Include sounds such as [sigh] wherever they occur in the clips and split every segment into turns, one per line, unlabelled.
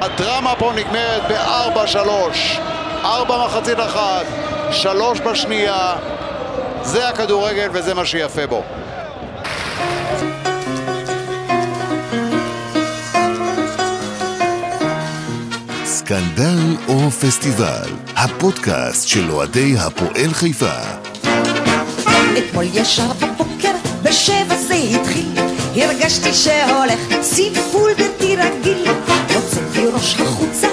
הדרמה פה נגמרת ב-4-3. ארבע מחצית אחת, שלוש בשנייה. זה הכדורגל וזה מה שיפה בו.
סקנדל או פסטיבל, הפודקאסט של אוהדי הפועל חיפה.
אתמול ישר בבוקר, בשבע זה התחיל, הרגשתי שהולך סיפול בלתי רגיל. הוצאתי ראש החוצה,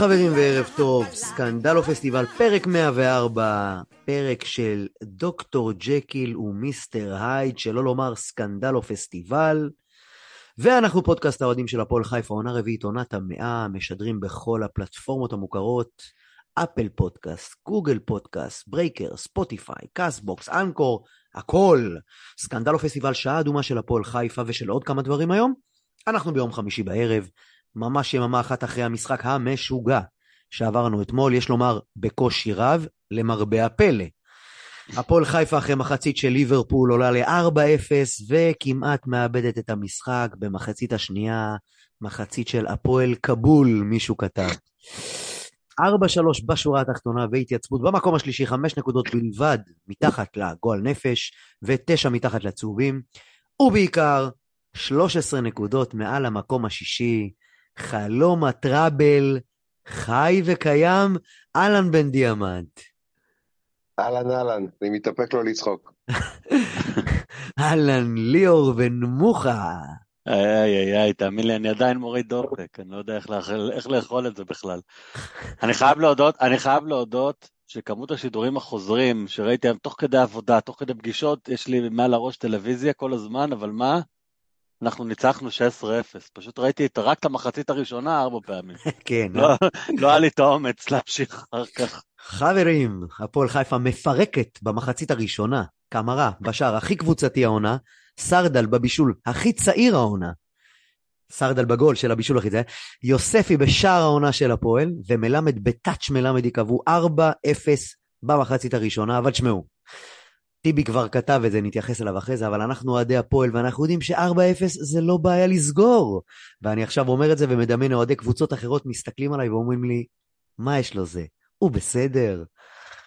חברים וערב טוב, סקנדל או פסטיבל,
פרק 104, פרק של דוקטור ג'קיל ומיסטר הייד, שלא לומר סקנדל או פסטיבל. ואנחנו פודקאסט האוהדים של הפועל חיפה, עונה רביעית, עונת המאה, משדרים בכל הפלטפורמות המוכרות, Apple Podcast, Google Podcast, Breaker, Spotify, Castbox, Anchor, הכל. סקנדל או פסטיבל, שעה אדומה של הפועל חיפה ושל עוד כמה דברים היום. אנחנו ביום חמישי בערב, ממש יממה אחת אחרי המשחק המשוגע שעברנו אתמול, יש לומר בקושי רב, למרבה הפלא. הפועל חיפה אחרי מחצית של ליברפול עולה ל-4-0 וכמעט מאבדת את המשחק במחצית השנייה, מחצית של הפועל כבול, מישהו כתב. 4-3 בשורה התחתונה והתייצבות במקום השלישי, חמש נקודות בלבד מתחת לגועל נפש ותשע מתחת לצהובים, ובעיקר 13 נקודות מעל המקום השישי, חלום הטראבל חי וקיים, אהלן בן דיאמנט.
אהלן אהלן, אני מתאפק לא לצחוק. [laughs]
אהלן ליאור ונמוכה.
איי איי איי, תאמין לי, אני עדיין מוריד דופק, אני לא יודע איך לאכול, איך לאכול את זה בכלל. [laughs] אני חייב להודות, אני חייב להודות שכמות השידורים החוזרים שראיתי היום תוך כדי עבודה, תוך כדי פגישות, יש לי מעל הראש טלוויזיה כל הזמן, אבל מה? אנחנו ניצחנו 16-0, פשוט ראיתי את, רק את המחצית הראשונה ארבע פעמים. [laughs]
כן,
לא, לא היה לי את האומץ להמשיך אחר כך.
חברים, הפועל חיפה מפרקת במחצית הראשונה, קמרה בשער הכי קבוצתי העונה, סרדל בבישול הכי צעיר העונה, סרדל בגול של הבישול הכי צעיר, יוספי בשער העונה של הפועל, ומלמד בטאץ' מלמד יקבעו 4-0 במחצית הראשונה, אבל תשמעו, טיבי כבר כתב את זה, נתייחס אליו אחרי זה, אבל אנחנו אוהדי הפועל, ואנחנו יודעים ש-4-0 זה לא בעיה לסגור. ואני עכשיו אומר את זה ומדמיין אוהדי קבוצות אחרות מסתכלים עליי ואומרים לי, מה יש לו זה? הוא בסדר.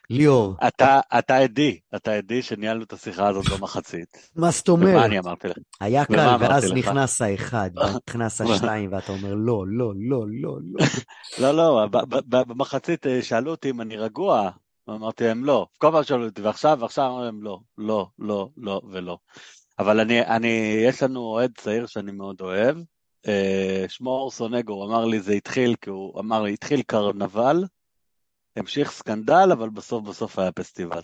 ליאור,
אתה, אתה עדי, אתה עדי שניהלנו את השיחה הזאת במחצית. [laughs]
מה זאת
ומה
אומרת?
אני אמרתי לך?
היה
ומה
קל, ואז? נכנס האחד, [laughs] ונכנס השתיים, ואתה אומר, לא, לא, לא, לא, לא. [laughs]
לא, לא, במחצית אה, שאלו אותי אם אני רגוע, אמרתי להם לא. כל פעם שאלו אותי, ועכשיו, ועכשיו אמרו להם לא, לא, לא, לא ולא. אבל אני, אני, יש לנו אוהד צעיר שאני מאוד אוהב, אה, שמו אורסון אגו, הוא אמר לי זה התחיל, כי הוא אמר לי, התחיל קרנבל, המשיך סקנדל, אבל בסוף בסוף היה פסטיבל.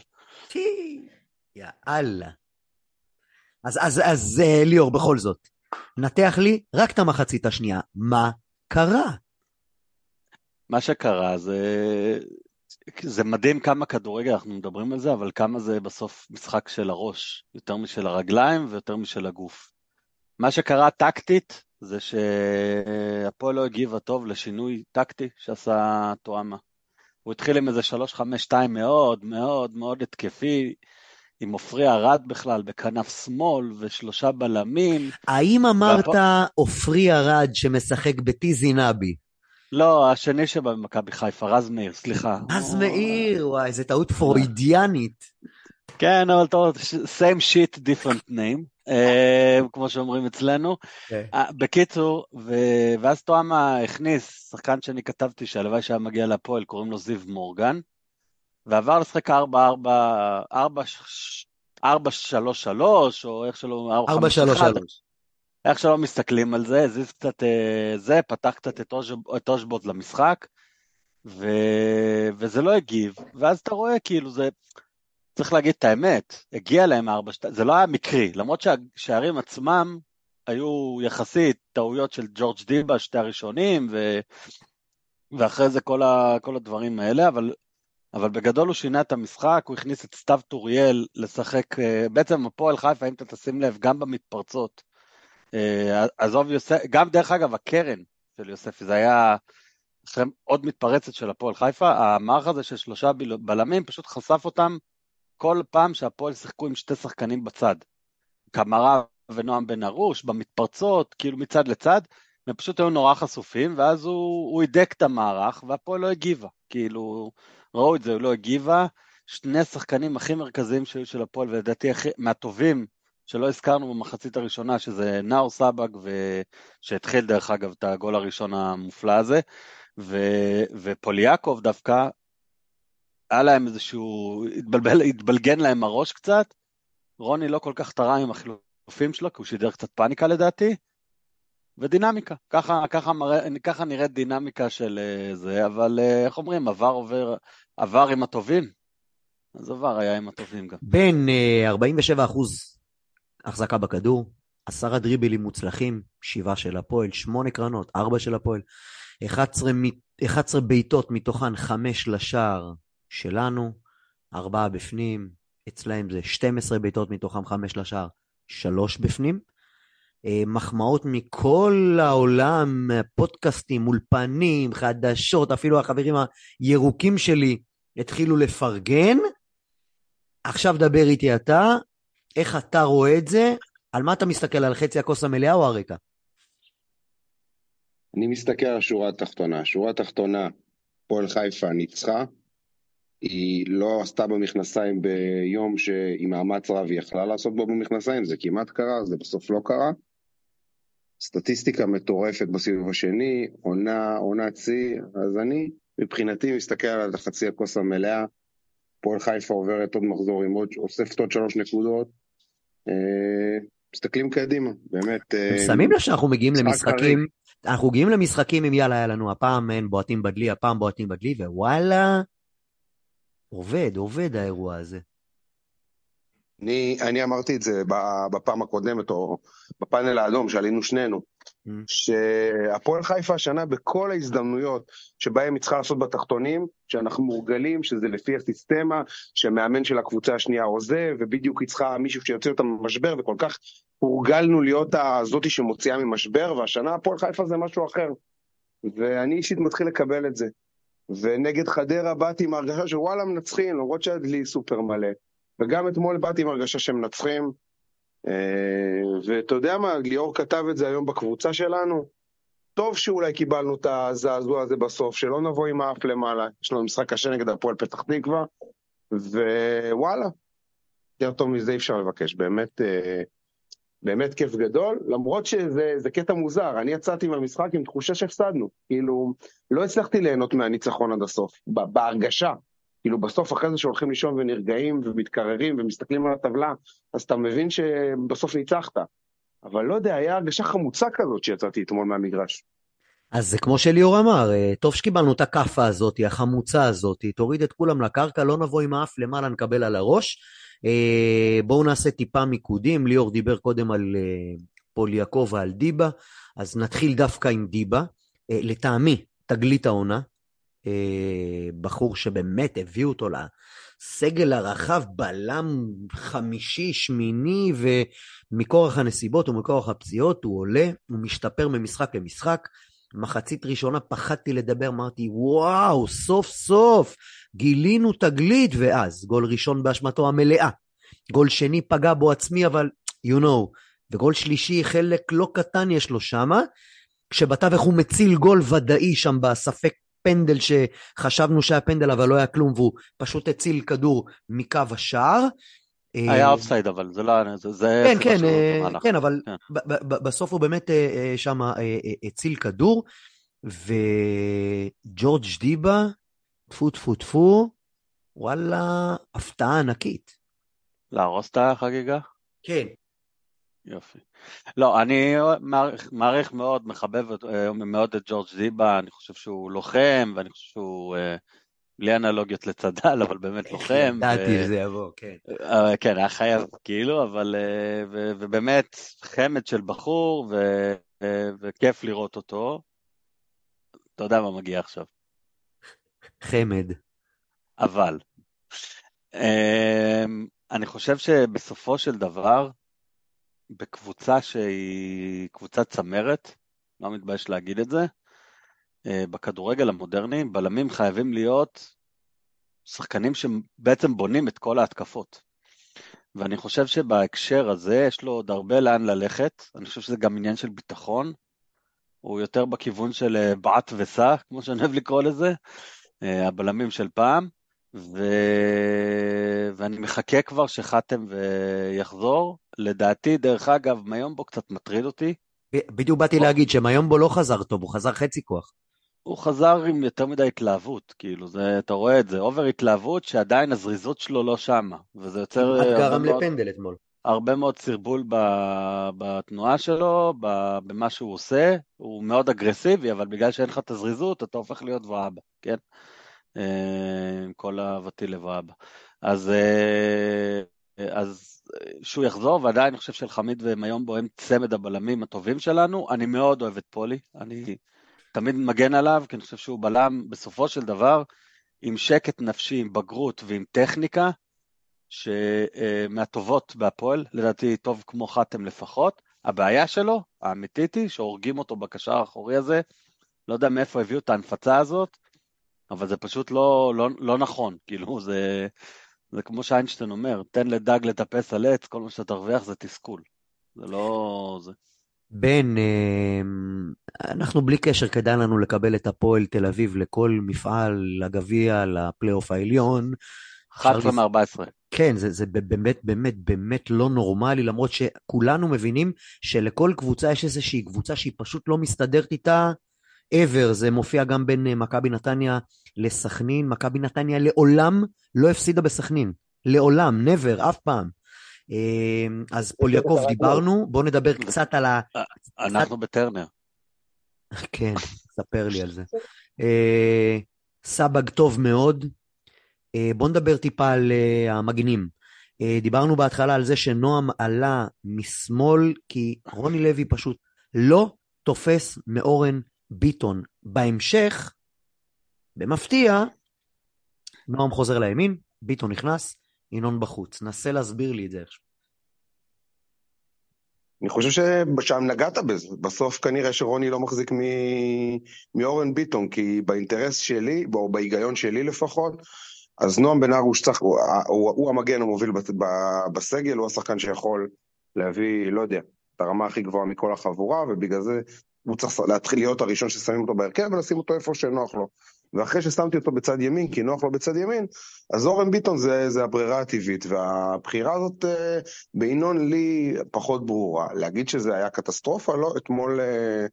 טי, יאללה. אז, אז, אז אה, ליאור, בכל זאת, נתח לי רק את המחצית השנייה. מה קרה?
מה שקרה זה, זה מדהים כמה כדורגל, אנחנו מדברים על זה, אבל כמה זה בסוף משחק של הראש, יותר משל הרגליים ויותר משל הגוף. מה שקרה טקטית, זה שהפועל לא הגיבה טוב לשינוי טקטי שעשה טועמה. הוא התחיל עם איזה 3-5-2 מאוד מאוד מאוד התקפי, עם עופרי ארד בכלל בכנף שמאל ושלושה בלמים.
האם אמרת עופרי ארד שמשחק בטיזי נבי?
לא, השני שבא במכבי חיפה, רז מאיר, סליחה.
אז מאיר, וואי, איזה טעות פרוידיאנית.
כן, אבל טוב, same shit, different name, אה, כמו שאומרים אצלנו.
כן.
אה, בקיצור, ואז טועמה הכניס שחקן שאני כתבתי שהלוואי שהיה מגיע להפועל, קוראים לו זיו מורגן, ועבר לשחק 4-4, 4-3-3, או איך שלא,
4-3-3.
איך שלא מסתכלים על זה, הזיז קצת אה, זה, פתח קצת את אושבולט למשחק, ו... וזה לא הגיב, ואז אתה רואה כאילו זה, צריך להגיד את האמת, הגיע להם ארבע, שת... זה לא היה מקרי, למרות שהשערים עצמם היו יחסית טעויות של ג'ורג' דיבה, שתי הראשונים, ו... ואחרי זה כל, ה, כל הדברים האלה, אבל, אבל בגדול הוא שינה את המשחק, הוא הכניס את סתיו טוריאל לשחק, אה, בעצם הפועל חיפה, אם אתה תשים לב, גם במתפרצות. אה, עזוב יוסף, גם דרך אגב, הקרן של יוספי, זה היה עוד מתפרצת של הפועל חיפה, המערך הזה של שלושה בלמים פשוט חשף אותם כל פעם שהפועל שיחקו עם שתי שחקנים בצד. קמרה ונועם בן ארוש, במתפרצות, כאילו מצד לצד, הם פשוט היו נורא חשופים, ואז הוא הידק את המערך, והפועל לא הגיבה. כאילו, ראו את זה, הוא לא הגיבה. שני שחקנים הכי מרכזיים שהיו של הפועל, ולדעתי מהטובים שלא הזכרנו במחצית הראשונה, שזה נאור סבג, ו... שהתחיל דרך אגב את הגול הראשון המופלא הזה, ו... ופוליאקוב דווקא, היה להם איזשהו, התבלבל, התבלגן להם הראש קצת, רוני לא כל כך תרם עם החילופים שלו, כי הוא שידר קצת פאניקה לדעתי, ודינמיקה, ככה, ככה, מראה, ככה נראית דינמיקה של אה, זה, אבל אה, איך אומרים, עבר עובר, עבר עם הטובים, אז עבר היה עם הטובים גם.
בין 47 אה, אחוז החזקה בכדור, עשרה דריבלים מוצלחים, שבעה של הפועל, שמונה קרנות, ארבע של הפועל, 11, 11 בעיטות מתוכן חמש לשער שלנו, ארבעה בפנים, אצלהם זה 12 בעיטות מתוכם חמש לשער, שלוש בפנים. אה, מחמאות מכל העולם, פודקאסטים, אולפנים, חדשות, אפילו החברים הירוקים שלי התחילו לפרגן. עכשיו דבר איתי אתה, איך אתה רואה את זה? על מה אתה מסתכל, על חצי הכוס המלאה או הרקע?
אני מסתכל על השורה התחתונה. השורה התחתונה, פועל חיפה ניצחה, היא לא עשתה במכנסיים ביום שעם מאמץ רב היא יכלה לעשות בו במכנסיים, זה כמעט קרה, זה בסוף לא קרה. סטטיסטיקה מטורפת בסיבוב השני, עונה, עונת שיא, אז אני מבחינתי מסתכל על החצי הכוס המלאה, פועל חיפה עוברת עוד מחזור עם עוד, אוספת עוד שלוש נקודות. אה, מסתכלים קדימה, באמת.
אה, שמים לב שאנחנו מגיעים למשחקים, אנחנו מגיעים למשחקים עם יאללה, היה לנו הפעם אין בועטים בדלי, הפעם בועטים בדלי, ווואלה, עובד, עובד האירוע הזה.
אני, אני אמרתי את זה בפעם הקודמת, או בפאנל האדום, שעלינו שנינו. שהפועל חיפה השנה בכל ההזדמנויות שבהן היא צריכה לעשות בתחתונים, שאנחנו מורגלים שזה לפי הסיסטמה, שהמאמן של הקבוצה השנייה עוזב, ובדיוק היא צריכה מישהו שיוציא אותה ממשבר, וכל כך הורגלנו להיות הזאתי שמוציאה ממשבר, והשנה הפועל חיפה זה משהו אחר. ואני אישית מתחיל לקבל את זה. ונגד חדרה באתי עם הרגשה שוואלה מנצחים, למרות שהדלי סופר מלא. וגם אתמול באתי עם הרגשה שהם מנצחים. ואתה יודע מה, ליאור כתב את זה היום בקבוצה שלנו. טוב שאולי קיבלנו את הזעזוע הזה בסוף, שלא נבוא עם האף למעלה. יש לנו משחק קשה נגד הפועל פתח תקווה, ווואלה, יותר טוב מזה אי אפשר לבקש. באמת, אה, באמת כיף גדול, למרות שזה קטע מוזר. אני יצאתי מהמשחק עם תחושה שהפסדנו. כאילו, לא הצלחתי ליהנות מהניצחון עד הסוף, בהרגשה. כאילו בסוף אחרי זה שהולכים לישון ונרגעים ומתקררים ומסתכלים על הטבלה, אז אתה מבין שבסוף ניצחת. אבל לא יודע, היה הרגשה חמוצה כזאת שיצאתי אתמול מהמגרש.
אז זה כמו שליאור אמר, אה, טוב שקיבלנו את הכאפה הזאת, החמוצה הזאת, תוריד את כולם לקרקע, לא נבוא עם האף למעלה, נקבל על הראש. אה, בואו נעשה טיפה מיקודים, ליאור דיבר קודם על אה, פול יעקב ועל דיבה, אז נתחיל דווקא עם דיבה. לטעמי, תגלית העונה, בחור שבאמת הביאו אותו לסגל הרחב, בלם חמישי, שמיני, ומכורח הנסיבות ומכורח הפציעות הוא עולה, הוא משתפר ממשחק למשחק. מחצית ראשונה פחדתי לדבר, אמרתי, וואו, סוף סוף גילינו תגלית, ואז גול ראשון באשמתו המלאה. גול שני פגע בו עצמי, אבל you know, וגול שלישי, חלק לא קטן יש לו שמה, כשבתווך הוא מציל גול ודאי שם בספק פנדל שחשבנו שהיה פנדל אבל לא היה כלום והוא פשוט הציל כדור מקו השער.
היה אופסייד אבל זה לא היה, זה,
כן, כן, אה, כן, אבל כן. בסוף הוא באמת אה, אה, שם הציל כדור, וג'ורג' דיבה, טפו טפו טפו, וואלה, הפתעה ענקית.
להרוס את החגיגה?
כן.
יופי. לא, אני מעריך, מעריך מאוד, מחבב אה, מאוד את ג'ורג' זיבה, אני חושב שהוא לוחם, ואני חושב שהוא, אה, בלי אנלוגיות לצד"ל, אבל באמת לוחם.
ידעתי שזה יבוא, כן.
אה, כן, היה חייב, כאילו, אבל, ובאמת, חמד של בחור, וכיף לראות אותו. אתה יודע מה מגיע עכשיו.
חמד.
אבל, אמ, אני חושב שבסופו של דבר, בקבוצה שהיא קבוצת צמרת, לא מתבייש להגיד את זה, אה, בכדורגל המודרני, בלמים חייבים להיות שחקנים שבעצם בונים את כל ההתקפות. ואני חושב שבהקשר הזה יש לו עוד הרבה לאן ללכת, אני חושב שזה גם עניין של ביטחון, הוא יותר בכיוון של אה, בעט וסע, כמו שאני אוהב לקרוא לזה, אה, הבלמים של פעם, ו... ואני מחכה כבר שחתם ויחזור. לדעתי, דרך אגב, מיומבו קצת מטריד אותי.
בדיוק באתי להגיד שמיומבו לא חזר טוב, הוא חזר חצי כוח.
הוא חזר עם יותר מדי התלהבות, כאילו, זה, אתה רואה את זה, אובר התלהבות שעדיין הזריזות שלו לא שמה, וזה יוצר...
כמעט גרם לפנדל אתמול.
הרבה מאוד סרבול בתנועה שלו, במה שהוא עושה, הוא מאוד אגרסיבי, אבל בגלל שאין לך את הזריזות, אתה הופך להיות ואבא, כן? אה, עם כל אהבתי לוואבא. אז, אה, אז שהוא יחזור, ועדיין אני חושב שלחמיד ומיומבו הם צמד הבלמים הטובים שלנו. אני מאוד אוהב את פולי, אני תמיד מגן עליו, כי אני חושב שהוא בלם בסופו של דבר עם שקט נפשי, עם בגרות ועם טכניקה, שמהטובות בהפועל, לדעתי טוב כמו חתם לפחות. הבעיה שלו, האמיתית היא, שהורגים אותו בקשר האחורי הזה, לא יודע מאיפה הביאו את ההנפצה הזאת, אבל זה פשוט לא, לא, לא נכון, כאילו, זה, זה כמו שאיינשטיין אומר, תן לדג לטפס על עץ, כל מה שאתה תרוויח זה תסכול. זה לא... זה.
בן, אמ, אנחנו בלי קשר, כדאי לנו לקבל את הפועל תל אביב לכל מפעל, לגביע, לפלייאוף העליון.
11 מ-14.
כן, זה, זה באמת, באמת, באמת לא נורמלי, למרות שכולנו מבינים שלכל קבוצה יש איזושהי קבוצה שהיא פשוט לא מסתדרת איתה ever, זה מופיע גם בין אה, מכבי נתניה לסכנין, מכבי נתניה לעולם לא הפסידה בסכנין, לעולם, never, אף פעם. אמ, אז פוליאקוב דיברנו, בואו נדבר קצת על ה...
אה, אנחנו בטרנר.
כן, ספר לי על זה. אה, סבג טוב מאוד. בואו נדבר טיפה על המגנים. דיברנו בהתחלה על זה שנועם עלה משמאל, כי רוני לוי פשוט לא תופס מאורן ביטון. בהמשך, במפתיע, נועם חוזר לימין, ביטון נכנס, ינון בחוץ. נסה להסביר לי את זה איכשהו.
אני חושב ששם נגעת בזה. בסוף כנראה שרוני לא מחזיק מ... מאורן ביטון, כי באינטרס שלי, או בהיגיון שלי לפחות, אז נועם בן ארוש צריך, הוא, הוא, הוא המגן המוביל בסגל, הוא השחקן שיכול להביא, לא יודע, את הרמה הכי גבוהה מכל החבורה, ובגלל זה הוא צריך להתחיל להיות הראשון ששמים אותו בהרכב ולשים אותו איפה שנוח לו. ואחרי ששמתי אותו בצד ימין, כי נוח לו בצד ימין, אז אורן ביטון זה, זה הברירה הטבעית, והבחירה הזאת אה, בינון לי פחות ברורה. להגיד שזה היה קטסטרופה? לא, אתמול, אה,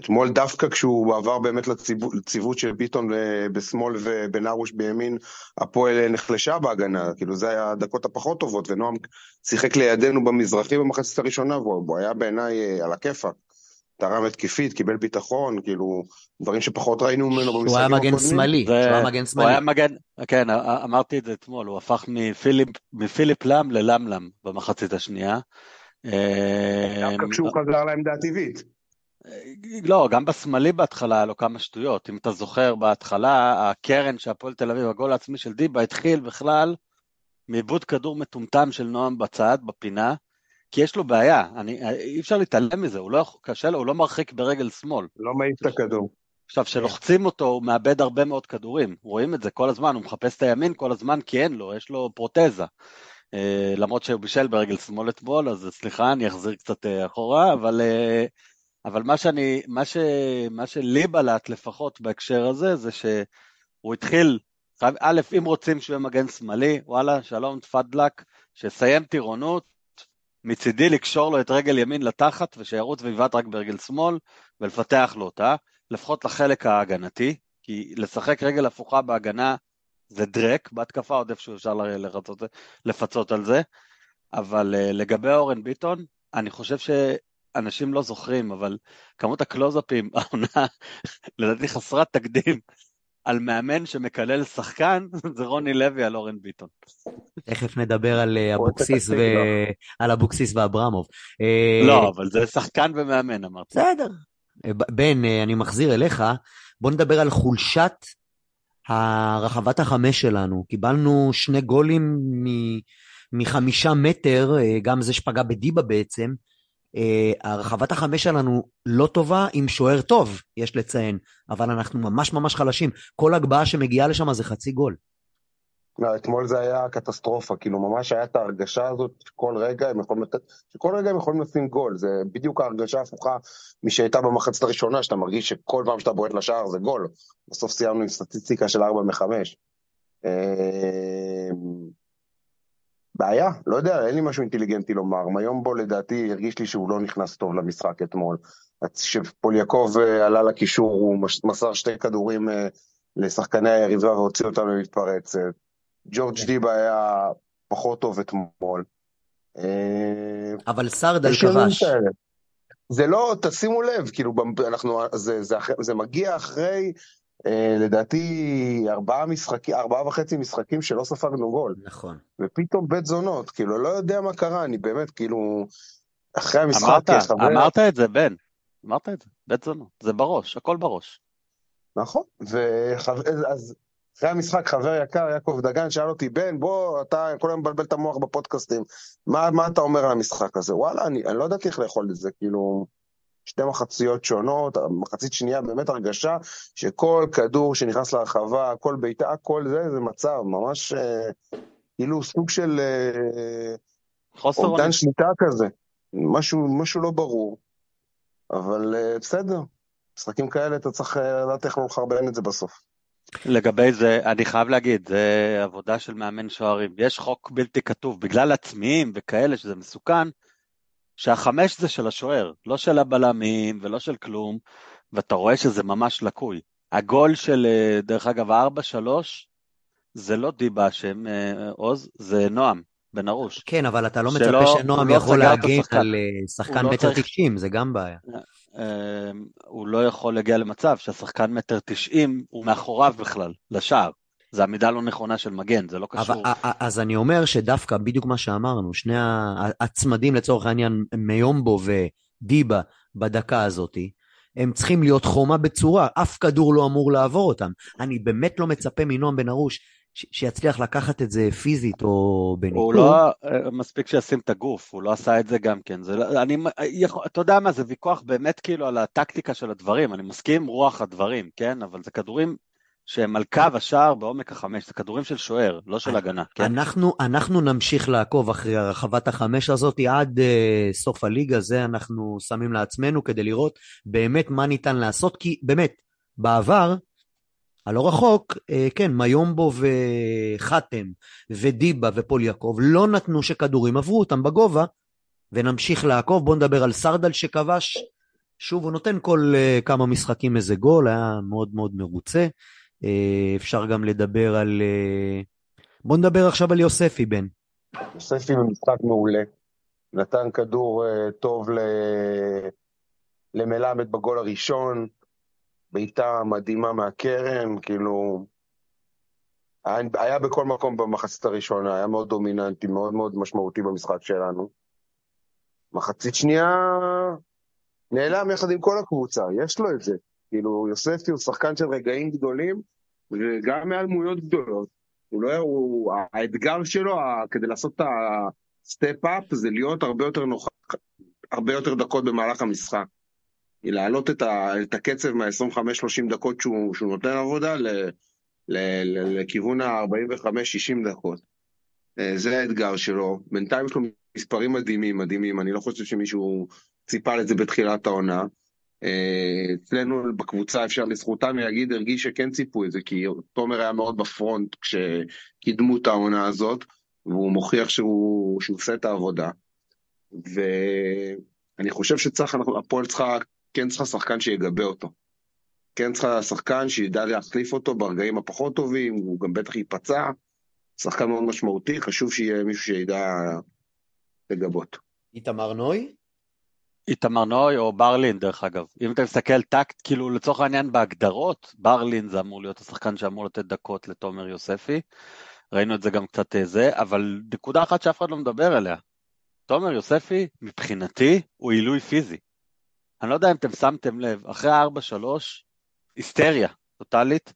אתמול דווקא כשהוא עבר באמת לציוות של ביטון אה, בשמאל ובן בימין, הפועל נחלשה בהגנה, כאילו זה היה הדקות הפחות טובות, ונועם שיחק לידינו במזרחי במחצית הראשונה, והוא היה בעיניי על הכיפאק. תרם התקפית, קיבל ביטחון, כאילו, דברים שפחות ראינו ממנו במשחקים
הקודמים. הוא היה מגן שמאלי, הוא היה מגן שמאלי. הוא היה מגן,
כן, אמרתי את זה אתמול, הוא הפך מפיליפ, מפיליפ לאם ללמלם במחצית השנייה.
דווקא כשהוא חזר לעמדה הטבעית.
לא, גם בשמאלי בהתחלה היה לו כמה שטויות. אם אתה זוכר, בהתחלה, הקרן שהפועל תל אביב, הגול העצמי של דיבה, התחיל בכלל מעיבוד כדור מטומטם של נועם בצד, בפינה. כי יש לו בעיה, אני, אי אפשר להתעלם מזה, הוא לא, קשה לו, הוא לא מרחיק ברגל שמאל.
לא מעיף את הכדור.
עכשיו, כשלוחצים אותו, הוא מאבד הרבה מאוד כדורים. רואים את זה כל הזמן, הוא מחפש את הימין כל הזמן, כי אין לו, יש לו פרוטזה. Uh, למרות שהוא בישל ברגל שמאל אתמול, אז סליחה, אני אחזיר קצת uh, אחורה, אבל, uh, אבל מה, שאני, מה, ש, מה שלי בלט לפחות בהקשר הזה, זה שהוא התחיל, א', אם רוצים שהוא יהיה מגן שמאלי, וואלה, שלום, תפדלק, שיסיים טירונות, מצידי לקשור לו את רגל ימין לתחת ושירוץ ויבעט רק ברגל שמאל ולפתח לו אותה, לפחות לחלק ההגנתי, כי לשחק רגל הפוכה בהגנה זה דרק, בהתקפה עוד איפשהו אפשר לרצות, לפצות על זה, אבל uh, לגבי אורן ביטון, אני חושב שאנשים לא זוכרים, אבל כמות הקלוזאפים, העונה, [laughs] לדעתי חסרת תקדים, על מאמן שמקלל שחקן, [laughs] זה רוני לוי על אורן ביטון.
תכף נדבר על אה, אבוקסיס, ו... על אבוקסיס ואברמוב.
אה, לא, אבל זה שחקן ומאמן, אמרתי.
בסדר. אה, בן, אני מחזיר אליך, בוא נדבר על חולשת הרחבת החמש שלנו, קיבלנו שני גולים מ- מחמישה מטר, גם זה שפגע בדיבה בעצם. אה, הרחבת החמש שלנו לא טובה עם שוער טוב, יש לציין, אבל אנחנו ממש ממש חלשים. כל הגבהה שמגיעה לשם זה חצי גול.
לא, אתמול זה היה קטסטרופה, כאילו ממש היה את ההרגשה הזאת שכל רגע הם יכולים לתת, שכל רגע הם יכולים לשים גול, זה בדיוק ההרגשה ההפוכה משהייתה במחצית הראשונה, שאתה מרגיש שכל פעם שאתה בועט לשער זה גול. בסוף סיימנו עם סטטיסטיקה של 4 מ-5. בעיה, לא יודע, אין לי משהו אינטליגנטי לומר. מיומבו לדעתי הרגיש לי שהוא לא נכנס טוב למשחק אתמול. כשפוליאקוב אה, עלה לקישור, הוא מסר שתי כדורים אה, לשחקני היריבה והוציא אותם למתפרצת. ג'ורג'
כן.
דיבה היה פחות טוב אתמול. אה,
אבל סרדל כבש.
זה לא, תשימו לב, כאילו, אנחנו, זה, זה, אחרי- זה מגיע אחרי, אה, לדעתי, ארבעה משחקים, ארבעה וחצי משחקים שלא ספגנו גול.
נכון.
ופתאום בית זונות, כאילו, לא יודע מה קרה, אני באמת, כאילו, אחרי המשחק,
אמרת,
חבר-
אמרת את זה, בן. אמרת את זה, בית זונות. זה בראש, הכל בראש.
נכון, ואז אחרי המשחק, חבר יקר, יעקב דגן, שאל אותי, בן, בוא, אתה כל היום מבלבל את המוח בפודקאסטים, מה, מה אתה אומר על המשחק הזה? וואלה, אני, אני לא ידעתי איך לאכול את זה, כאילו, שתי מחציות שונות, מחצית שנייה, באמת הרגשה שכל כדור שנכנס להרחבה, כל בעיטה, כל זה, זה מצב, ממש אה, כאילו סוג של אה, אובדן. שליטה כזה, משהו, משהו לא ברור, אבל אה, בסדר, משחקים כאלה אתה צריך לדעת איך לא לחרבן את זה בסוף.
לגבי זה, אני חייב להגיד, זה עבודה של מאמן שוערים. יש חוק בלתי כתוב, בגלל עצמיים וכאלה שזה מסוכן, שהחמש זה של השוער, לא של הבלמים ולא של כלום, ואתה רואה שזה ממש לקוי. הגול של, אה, דרך אגב, ה-4-3, זה לא דיבה אשם, אה, עוז, זה נועם, בן ארוש.
כן, אבל אתה לא
שלא-
מצפה שנועם
לא
יכול להגן. על אה, שחקן
לא
מטר
צריך-
תשעים, זה גם בעיה.
הוא לא יכול להגיע למצב שהשחקן מטר תשעים הוא מאחוריו בכלל, לשער. זו עמידה לא נכונה של מגן, זה לא
אבל,
קשור.
א- א- אז אני אומר שדווקא בדיוק מה שאמרנו, שני הצמדים לצורך העניין, מיומבו ודיבה בדקה הזאתי, הם צריכים להיות חומה בצורה, אף כדור לא אמור לעבור אותם. אני באמת לא מצפה מנועם בן ארוש שיצליח לקחת את זה פיזית או
הוא
בניטור.
לא, אה, מספיק שישים את הגוף, הוא לא עשה את זה גם כן. זה, לא- אני, יכול, אתה יודע מה, זה ויכוח באמת כאילו על הטקטיקה של הדברים, אני מסכים עם רוח הדברים, כן? אבל זה כדורים שהם על קו השער בעומק החמש, זה כדורים של שוער, לא של הגנה, כן?
אנחנו, אנחנו נמשיך לעקוב אחרי הרחבת החמש הזאת עד uh, סוף הליגה, זה אנחנו שמים לעצמנו כדי לראות באמת מה ניתן לעשות, כי באמת, בעבר, הלא רחוק, uh, כן, מיומבו וחתם ודיבה ופוליאקוב לא נתנו שכדורים עברו אותם בגובה, ונמשיך לעקוב. בואו נדבר על סרדל שכבש, שוב, הוא נותן כל uh, כמה משחקים איזה גול, היה מאוד מאוד מרוצה. Uh, אפשר גם לדבר על... Uh, בוא נדבר עכשיו על יוספי, בן.
יוספי במשחק מעולה. נתן כדור אה, טוב ל... למלמד בגול הראשון, בעיטה מדהימה מהקרן, כאילו... היה בכל מקום במחצית הראשונה, היה מאוד דומיננטי, מאוד מאוד משמעותי במשחק שלנו. מחצית שנייה נעלם יחד עם כל הקבוצה, יש לו את זה. כאילו, יוספי הוא שחקן של רגעים גדולים, וגם מעל דמויות גדולות. הוא לא, הוא, האתגר שלו, כדי לעשות את ה step-up, זה להיות הרבה יותר נוכח, הרבה יותר דקות במהלך המשחק. להעלות את, ה, את הקצב מה-25-30 דקות שהוא, שהוא נותן עבודה ל, ל, ל, לכיוון ה-45-60 דקות. אה, זה האתגר שלו. בינתיים יש לו מספרים מדהימים, מדהימים. אני לא חושב שמישהו ציפה לזה בתחילת העונה. אה, אצלנו בקבוצה אפשר לזכותם להגיד, הרגיש שכן ציפו את זה, כי תומר היה מאוד בפרונט כשקידמו את העונה הזאת, והוא מוכיח שהוא, שהוא עושה את העבודה. ואני חושב שצריך, הפועל צריכה, כן צריכה שחקן שיגבה אותו. כן צריכה שחקן שידע להחליף אותו ברגעים הפחות טובים, הוא גם בטח ייפצע. שחקן מאוד משמעותי, חשוב שיהיה מישהו שידע לגבות.
איתמר נוי?
איתמר נוי או ברלין, דרך אגב. אם אתה מסתכל טקט, כאילו לצורך העניין בהגדרות, ברלין זה אמור להיות השחקן שאמור לתת דקות לתומר יוספי. ראינו את זה גם קצת אה, זה, אבל נקודה אחת שאף אחד לא מדבר עליה. תומר יוספי, מבחינתי, הוא עילוי פיזי. אני לא יודע אם אתם שמתם לב, אחרי ה-4-3, היסטריה טוטאלית,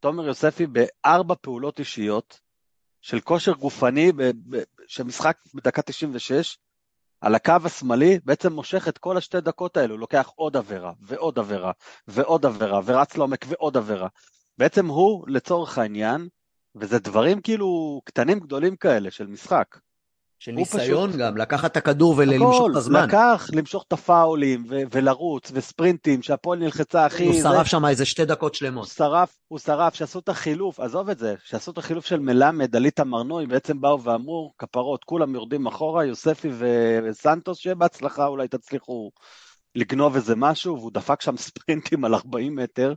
תומר יוספי בארבע פעולות אישיות של כושר גופני, ב- ב- שמשחק בדקה 96, על הקו השמאלי, בעצם מושך את כל השתי דקות האלו, לוקח עוד עבירה, ועוד עבירה, ועוד עבירה, ורץ לעומק ועוד עבירה. בעצם הוא, לצורך העניין, וזה דברים כאילו קטנים גדולים כאלה של משחק.
של
הוא
ניסיון
פשוט-
גם, לקחת את הכדור ולמשוך את הזמן.
לקח, למשוך את הפאולים, ו- ולרוץ, וספרינטים, שהפועל נלחצה, אחי.
הוא
זה-
שרף שם איזה שתי דקות
הוא
שלמות.
שרף, הוא שרף, שעשו את החילוף, עזוב את זה, שעשו את החילוף של מלמד, עלית מרנוי, בעצם באו ואמרו, כפרות, כולם יורדים אחורה, יוספי ו- וסנטוס, שיהיה בהצלחה, אולי תצליחו לגנוב איזה משהו, והוא דפק שם [laughs] ספרינטים על 40 מטר,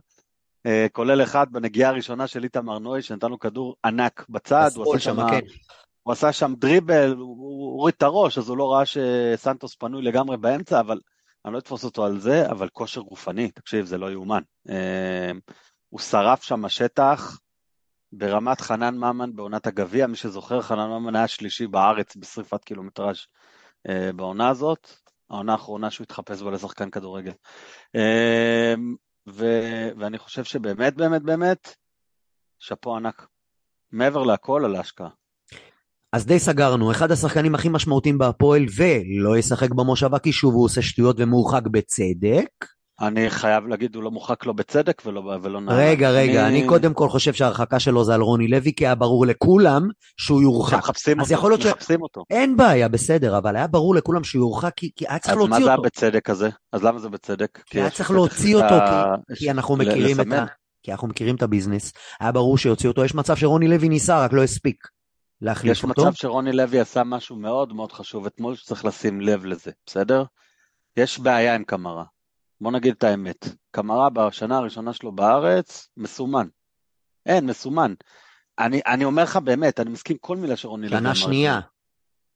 אה, כולל אחד בנגיעה הראשונה של איתמר נוי, שנתן לו כדור ענק בצד, הוא עשה
שם, כן.
הוא עשה שם דריבל, הוא הוריד את הראש, אז הוא לא ראה שסנטוס פנוי לגמרי באמצע, אבל אני לא אתפוס אותו על זה, אבל כושר גופני, תקשיב, זה לא יאומן. אה, הוא שרף שם השטח ברמת חנן ממן בעונת הגביע, מי שזוכר, חנן ממן היה שלישי בארץ בשריפת קילומטראז' אה, בעונה הזאת, העונה האחרונה שהוא התחפש בה לשחקן כדורגל. אה, ו- ואני חושב שבאמת, באמת, באמת, שאפו ענק. מעבר להכל על ההשקעה.
אז די סגרנו, אחד השחקנים הכי משמעותיים בהפועל ולא ישחק במושבה כי שוב הוא עושה שטויות ומורחק בצדק.
אני חייב להגיד, הוא לא מורחק לא בצדק ולא, ולא נעליים.
רגע, רגע, אני קודם כל חושב שההרחקה שלו זה על רוני לוי, כי היה ברור לכולם שהוא יורחק.
מחפשים
אז
אותו,
יכול להיות ש-
מחפשים אותו.
אין בעיה, בסדר, אבל היה ברור לכולם שהוא יורחק כי, כי היה צריך
אז מה
להוציא
זה
אותו.
הבצדק הזה? אז למה זה בצדק?
כי היה צריך להוציא אותו,
ה-
כי, כי אנחנו מכירים את. ה... כי אנחנו מכירים את הביזנס. היה ברור שיוציא אותו, יש מצב שרוני לוי ניסה, רק לא הספיק להחליף
יש
אותו.
מצב שרוני לוי עשה משהו מאוד מאוד חשוב אתמול שצריך לשים לב לזה, בסדר? יש בעיה עם קמרה. בוא נגיד את האמת. קמרה בשנה הראשונה שלו בארץ, מסומן. אין, מסומן. אני, אני אומר לך באמת, אני מסכים כל מילה שרוני לוי אמר.
שנה שנייה.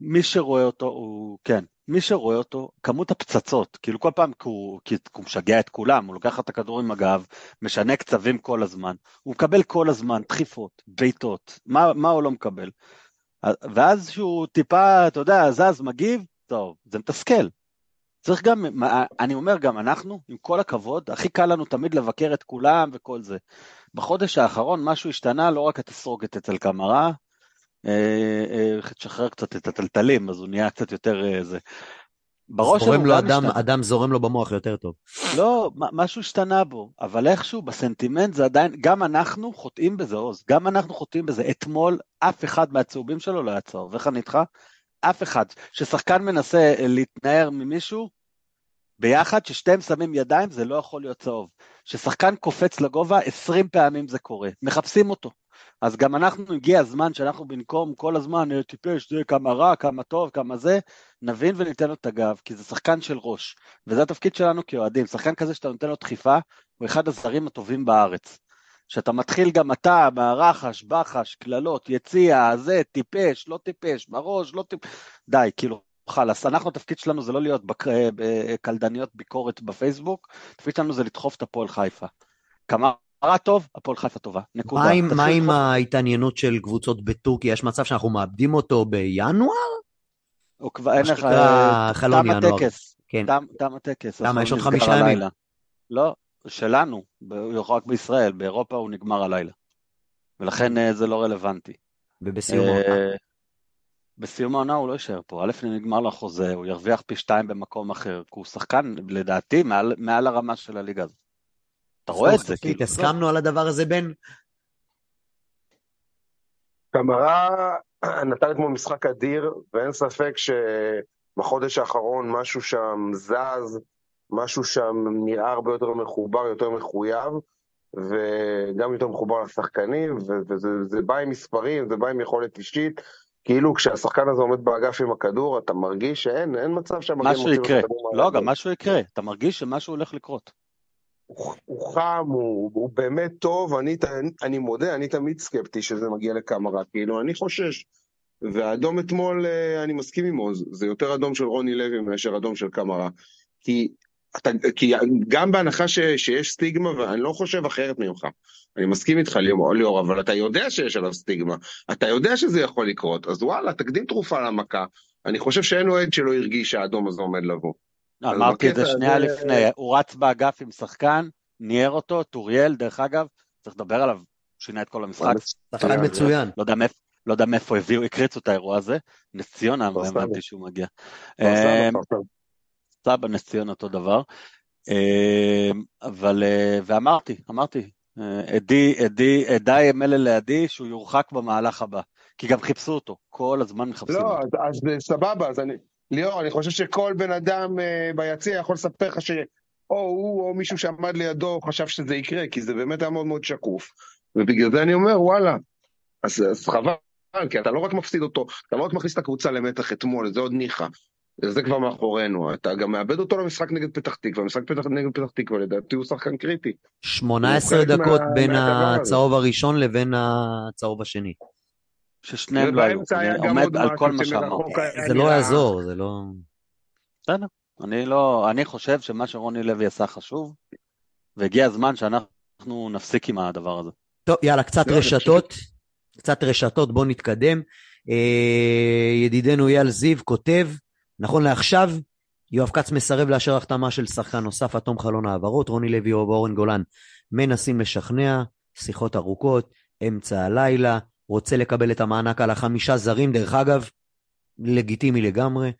מי שרואה אותו, הוא, כן, מי שרואה אותו, כמות הפצצות, כאילו כל פעם, כי הוא, כי הוא משגע את כולם, הוא לוקח את הכדור עם הגב, משנה קצבים כל הזמן, הוא מקבל כל הזמן דחיפות, בעיטות, מה, מה הוא לא מקבל? ואז שהוא טיפה, אתה יודע, זז, מגיב, טוב, זה מתסכל. צריך גם, אני אומר גם אנחנו, עם כל הכבוד, הכי קל לנו תמיד לבקר את כולם וכל זה. בחודש האחרון משהו השתנה, לא רק התסרוקת אצל קמרה, תשחרר קצת את הטלטלים, אז הוא נהיה קצת יותר אה, זה. בראש שלו גם
אדם,
השתנה.
אדם זורם לו במוח יותר טוב.
לא, משהו השתנה בו, אבל איכשהו בסנטימנט זה עדיין, גם אנחנו חוטאים בזה, עוז, גם אנחנו חוטאים בזה. אתמול אף אחד מהצהובים שלו לא היה צהוב, איך אני איתך? אף אחד. כששחקן מנסה אה, להתנער ממישהו, ביחד, ששתיהם שמים ידיים, זה לא יכול להיות צהוב. כששחקן קופץ לגובה, 20 פעמים זה קורה. מחפשים אותו. אז גם אנחנו, הגיע הזמן שאנחנו במקום כל הזמן, "אה, טיפש, זה כמה רע, כמה טוב, כמה זה, נבין וניתן לו את הגב, כי זה שחקן של ראש. וזה התפקיד שלנו כאוהדים. שחקן כזה שאתה נותן לו דחיפה, הוא אחד הזרים הטובים בארץ. שאתה מתחיל גם אתה מהרחש, בחש, קללות, יציע, זה, טיפש, לא טיפש, בראש, לא טיפש. די, כאילו, חלאס. אנחנו, התפקיד שלנו זה לא להיות בק... אה, בקלדניות ביקורת בפייסבוק, התפקיד שלנו זה לדחוף את הפועל חיפה. כמה רע טוב, הפועל חיפה טובה. נקודה.
מה עם- מה עם. ההתעניינות של קבוצות בטורקיה? יש מצב שאנחנו מאבדים אותו בינואר?
הוא כבר, אין
מה
לך,
שנקרא
אה,
חלון
תם
ינואר.
הטקס.
כן.
תם, תם הטקס.
למה, יש עוד חמישה ימים?
לא, שלנו, ב- רק בישראל, באירופה הוא נגמר הלילה. ולכן אה, זה לא רלוונטי.
ובסיום
אה,
העונה.
בסיום העונה הוא לא יישאר פה. א', נגמר לו החוזה, הוא ירוויח פי שתיים במקום אחר, כי הוא שחקן, לדעתי, מעל, מעל הרמה של הליגה הזאת. אתה רואה את זה, כאילו.
הסכמנו על הדבר הזה, בן?
קמרה נתן אתמול משחק אדיר, ואין ספק שבחודש האחרון משהו שם זז, משהו שם נראה הרבה יותר מחובר, יותר מחויב, וגם יותר מחובר לשחקנים, וזה זה בא עם מספרים, זה בא עם יכולת אישית. כאילו כשהשחקן הזה עומד באגף עם הכדור, אתה מרגיש שאין אין מצב שהמגן
משהו
מוציא את
יקרה. לא. גם משהו יקרה. אתה מרגיש שמשהו הולך לקרות.
הוא, הוא חם, הוא, הוא באמת טוב, אני, אני, מודה, אני תמיד סקפטי שזה מגיע לקמרה, כאילו, אני חושש. והאדום אתמול, אה, אני מסכים עם עוז, זה יותר אדום של רוני לוי מאשר אדום של קמרה. כי, אתה, כי גם בהנחה ש, שיש סטיגמה, ואני לא חושב אחרת ממך, אני מסכים איתך ליאור, אבל אתה יודע שיש עליו סטיגמה, אתה יודע שזה יכול לקרות, אז וואלה, תקדים תרופה למכה. אני חושב שאין אוהד שלא הרגיש שהאדום הזה עומד לבוא. אז
אמרתי את זה שנייה
הזה-
לפני, הוא רץ באגף עם שחקן, ניער אותו, טוריאל, דרך אגב, צריך לדבר עליו שינה את כל המשחק.
שחקן מצוין.
לא יודע מאיפה. לא יודע מאיפה הביאו, הקריצו את האירוע הזה, נס ציונה, הבנתי שהוא מגיע. אה, סבא, נס ציונה אותו דבר. אה, אבל, אה, ואמרתי, אמרתי, עדי, עדי, עדיי מלל לידי שהוא יורחק במהלך הבא. כי גם חיפשו אותו, כל הזמן מחפשים
לא,
אותו.
לא, אז, אז סבבה, אז אני... ליאור, אני חושב שכל בן אדם uh, ביציע יכול לספר לך שאו הוא או מישהו שעמד לידו חשב שזה יקרה, כי זה באמת היה מאוד מאוד שקוף. ובגלל זה אני אומר, וואלה, אז, אז חבל, כי אתה לא רק מפסיד אותו, אתה לא רק מכניס את הקבוצה למתח אתמול, זה עוד ניחא. זה כבר מאחורינו, אתה גם מאבד אותו למשחק נגד פתח תקווה, משחק פתח, נגד פתח תקווה לדעתי הוא שחקן קריטי.
18 דקות מה, בין הצהוב הראשון לבין הצהוב השני.
ששניהם לא היו, אני עומד על כל מה שאמרתי.
זה לא יעזור, זה לא...
בסדר, אני לא, אני חושב שמה שרוני לוי עשה חשוב, והגיע הזמן שאנחנו נפסיק עם הדבר הזה.
טוב, יאללה, קצת לא, רשתות, קצת רשתות, בואו נתקדם. אה, ידידנו אייל זיו כותב, נכון לעכשיו, יואב כץ מסרב לאשר החתמה של שחקן נוסף עד תום חלון העברות, רוני לוי או אורן גולן מנסים לשכנע, שיחות ארוכות, אמצע הלילה, רוצה לקבל את המענק על החמישה זרים, דרך אגב, לגיטימי לגמרי.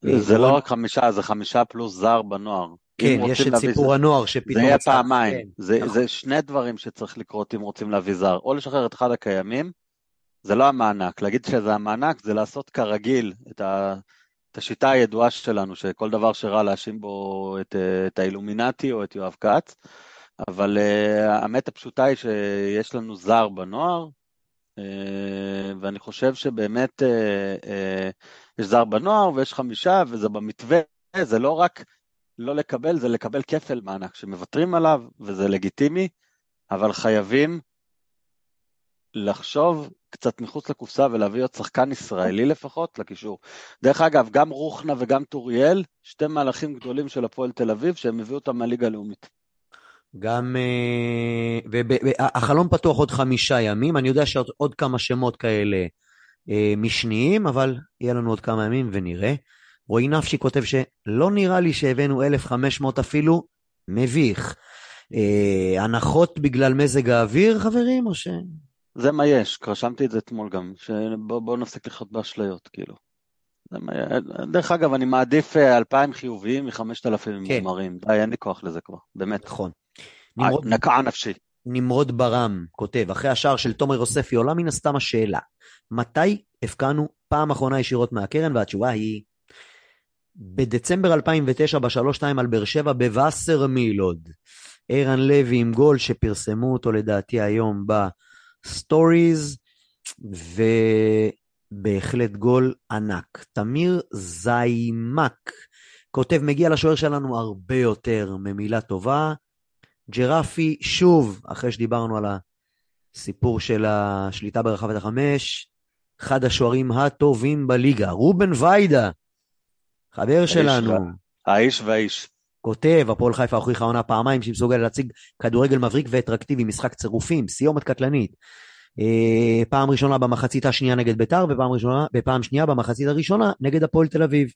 זה לא רק חמישה, זה חמישה פלוס זר בנוער.
כן, יש את סיפור. הנוער שפתאום...
זה יהיה פעמיים, כן, זה, נכון. זה שני דברים שצריך לקרות אם רוצים להביא זר, או לשחרר את אחד הקיימים, זה לא המענק, להגיד שזה המענק זה לעשות כרגיל את, ה, את השיטה הידועה שלנו, שכל דבר שרע להאשים בו את, את האילומינטי או את יואב כץ, אבל uh, האמת הפשוטה היא שיש לנו זר בנוער, אה, ואני חושב שבאמת אה, אה, יש זר בנוער ויש חמישה, וזה במתווה, זה לא רק לא לקבל, זה לקבל כפל מענק שמוותרים עליו, וזה לגיטימי, אבל חייבים לחשוב קצת מחוץ לקופסה ולהביא עוד שחקן ישראלי לפחות לקישור. דרך אגב, גם רוחנה וגם טוריאל, שתי מהלכים גדולים של הפועל תל אביב, שהם הביאו אותם מהליגה הלאומית.
גם... והחלון פתוח עוד חמישה ימים, אני יודע שעוד עוד כמה שמות כאלה אה, משניים, אבל יהיה לנו עוד כמה ימים ונראה. רועי נפשי כותב שלא נראה לי שהבאנו 1,500 אפילו, מביך. אה, הנחות בגלל מזג האוויר, חברים, או ש...
זה מה יש, רשמתי את זה אתמול גם, שבואו נפסיק לחיות באשליות, כאילו. דרך אגב, אני מעדיף 2,000 חיוביים מ-5,000 כן. מומרים. די, אין לי כוח לזה כבר, באמת.
נכון.
נמרוד, נקעה נפשי.
נמרוד ברם כותב, אחרי השער של תומר יוספי עולה מן הסתם השאלה, מתי הבקענו פעם אחרונה ישירות מהקרן? והתשובה היא, בדצמבר 2009 בשלוש-שתיים על באר שבע בווסרמיל עוד. ערן לוי עם גול שפרסמו אותו לדעתי היום ב stories, ובהחלט גול ענק. תמיר זיימק כותב, מגיע לשוער שלנו הרבה יותר ממילה טובה. ג'רפי, שוב, אחרי שדיברנו על הסיפור של השליטה ברחבת החמש, אחד השוערים הטובים בליגה, רובן ויידה, חבר שלנו.
האיש והאיש.
כותב, הפועל חיפה הוכיחה עונה פעמיים שהיא מסוגלת להציג כדורגל מבריק ואטרקטיבי, משחק צירופים, סיומת קטלנית. אה, פעם ראשונה במחצית השנייה נגד ביתר, ופעם ראשונה, בפעם שנייה במחצית הראשונה נגד הפועל תל אביב.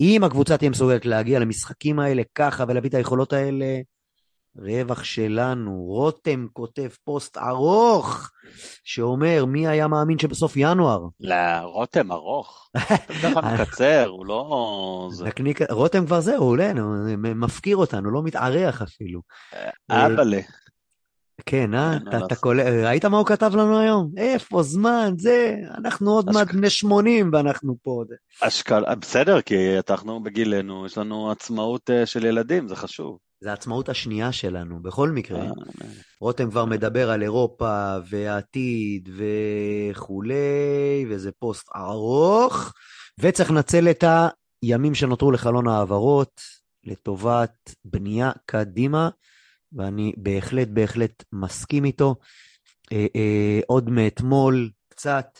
אם הקבוצה תהיה מסוגלת להגיע למשחקים האלה ככה ולהביא את היכולות האלה, רווח שלנו. רותם כותב פוסט ארוך שאומר, מי היה מאמין שבסוף ינואר?
לא, רותם ארוך. [laughs] כלל מקצר, הוא לא...
רותם כבר זהו, הוא מפקיר אותנו, לא מתארח אפילו.
אבאלה.
כן, אה? אתה קולט, ראית מה הוא כתב לנו היום? איפה זמן, זה, אנחנו עוד מעט בני 80 ואנחנו פה.
אשכרה, בסדר, כי אנחנו בגילנו, יש לנו עצמאות אה, של ילדים, זה חשוב.
זה העצמאות השנייה שלנו, בכל מקרה. אה, רותם כבר מדבר על אירופה והעתיד וכולי, וזה פוסט ארוך, וצריך לנצל את הימים שנותרו לחלון העברות לטובת בנייה קדימה, ואני בהחלט בהחלט מסכים איתו. אה, אה, עוד מאתמול קצת,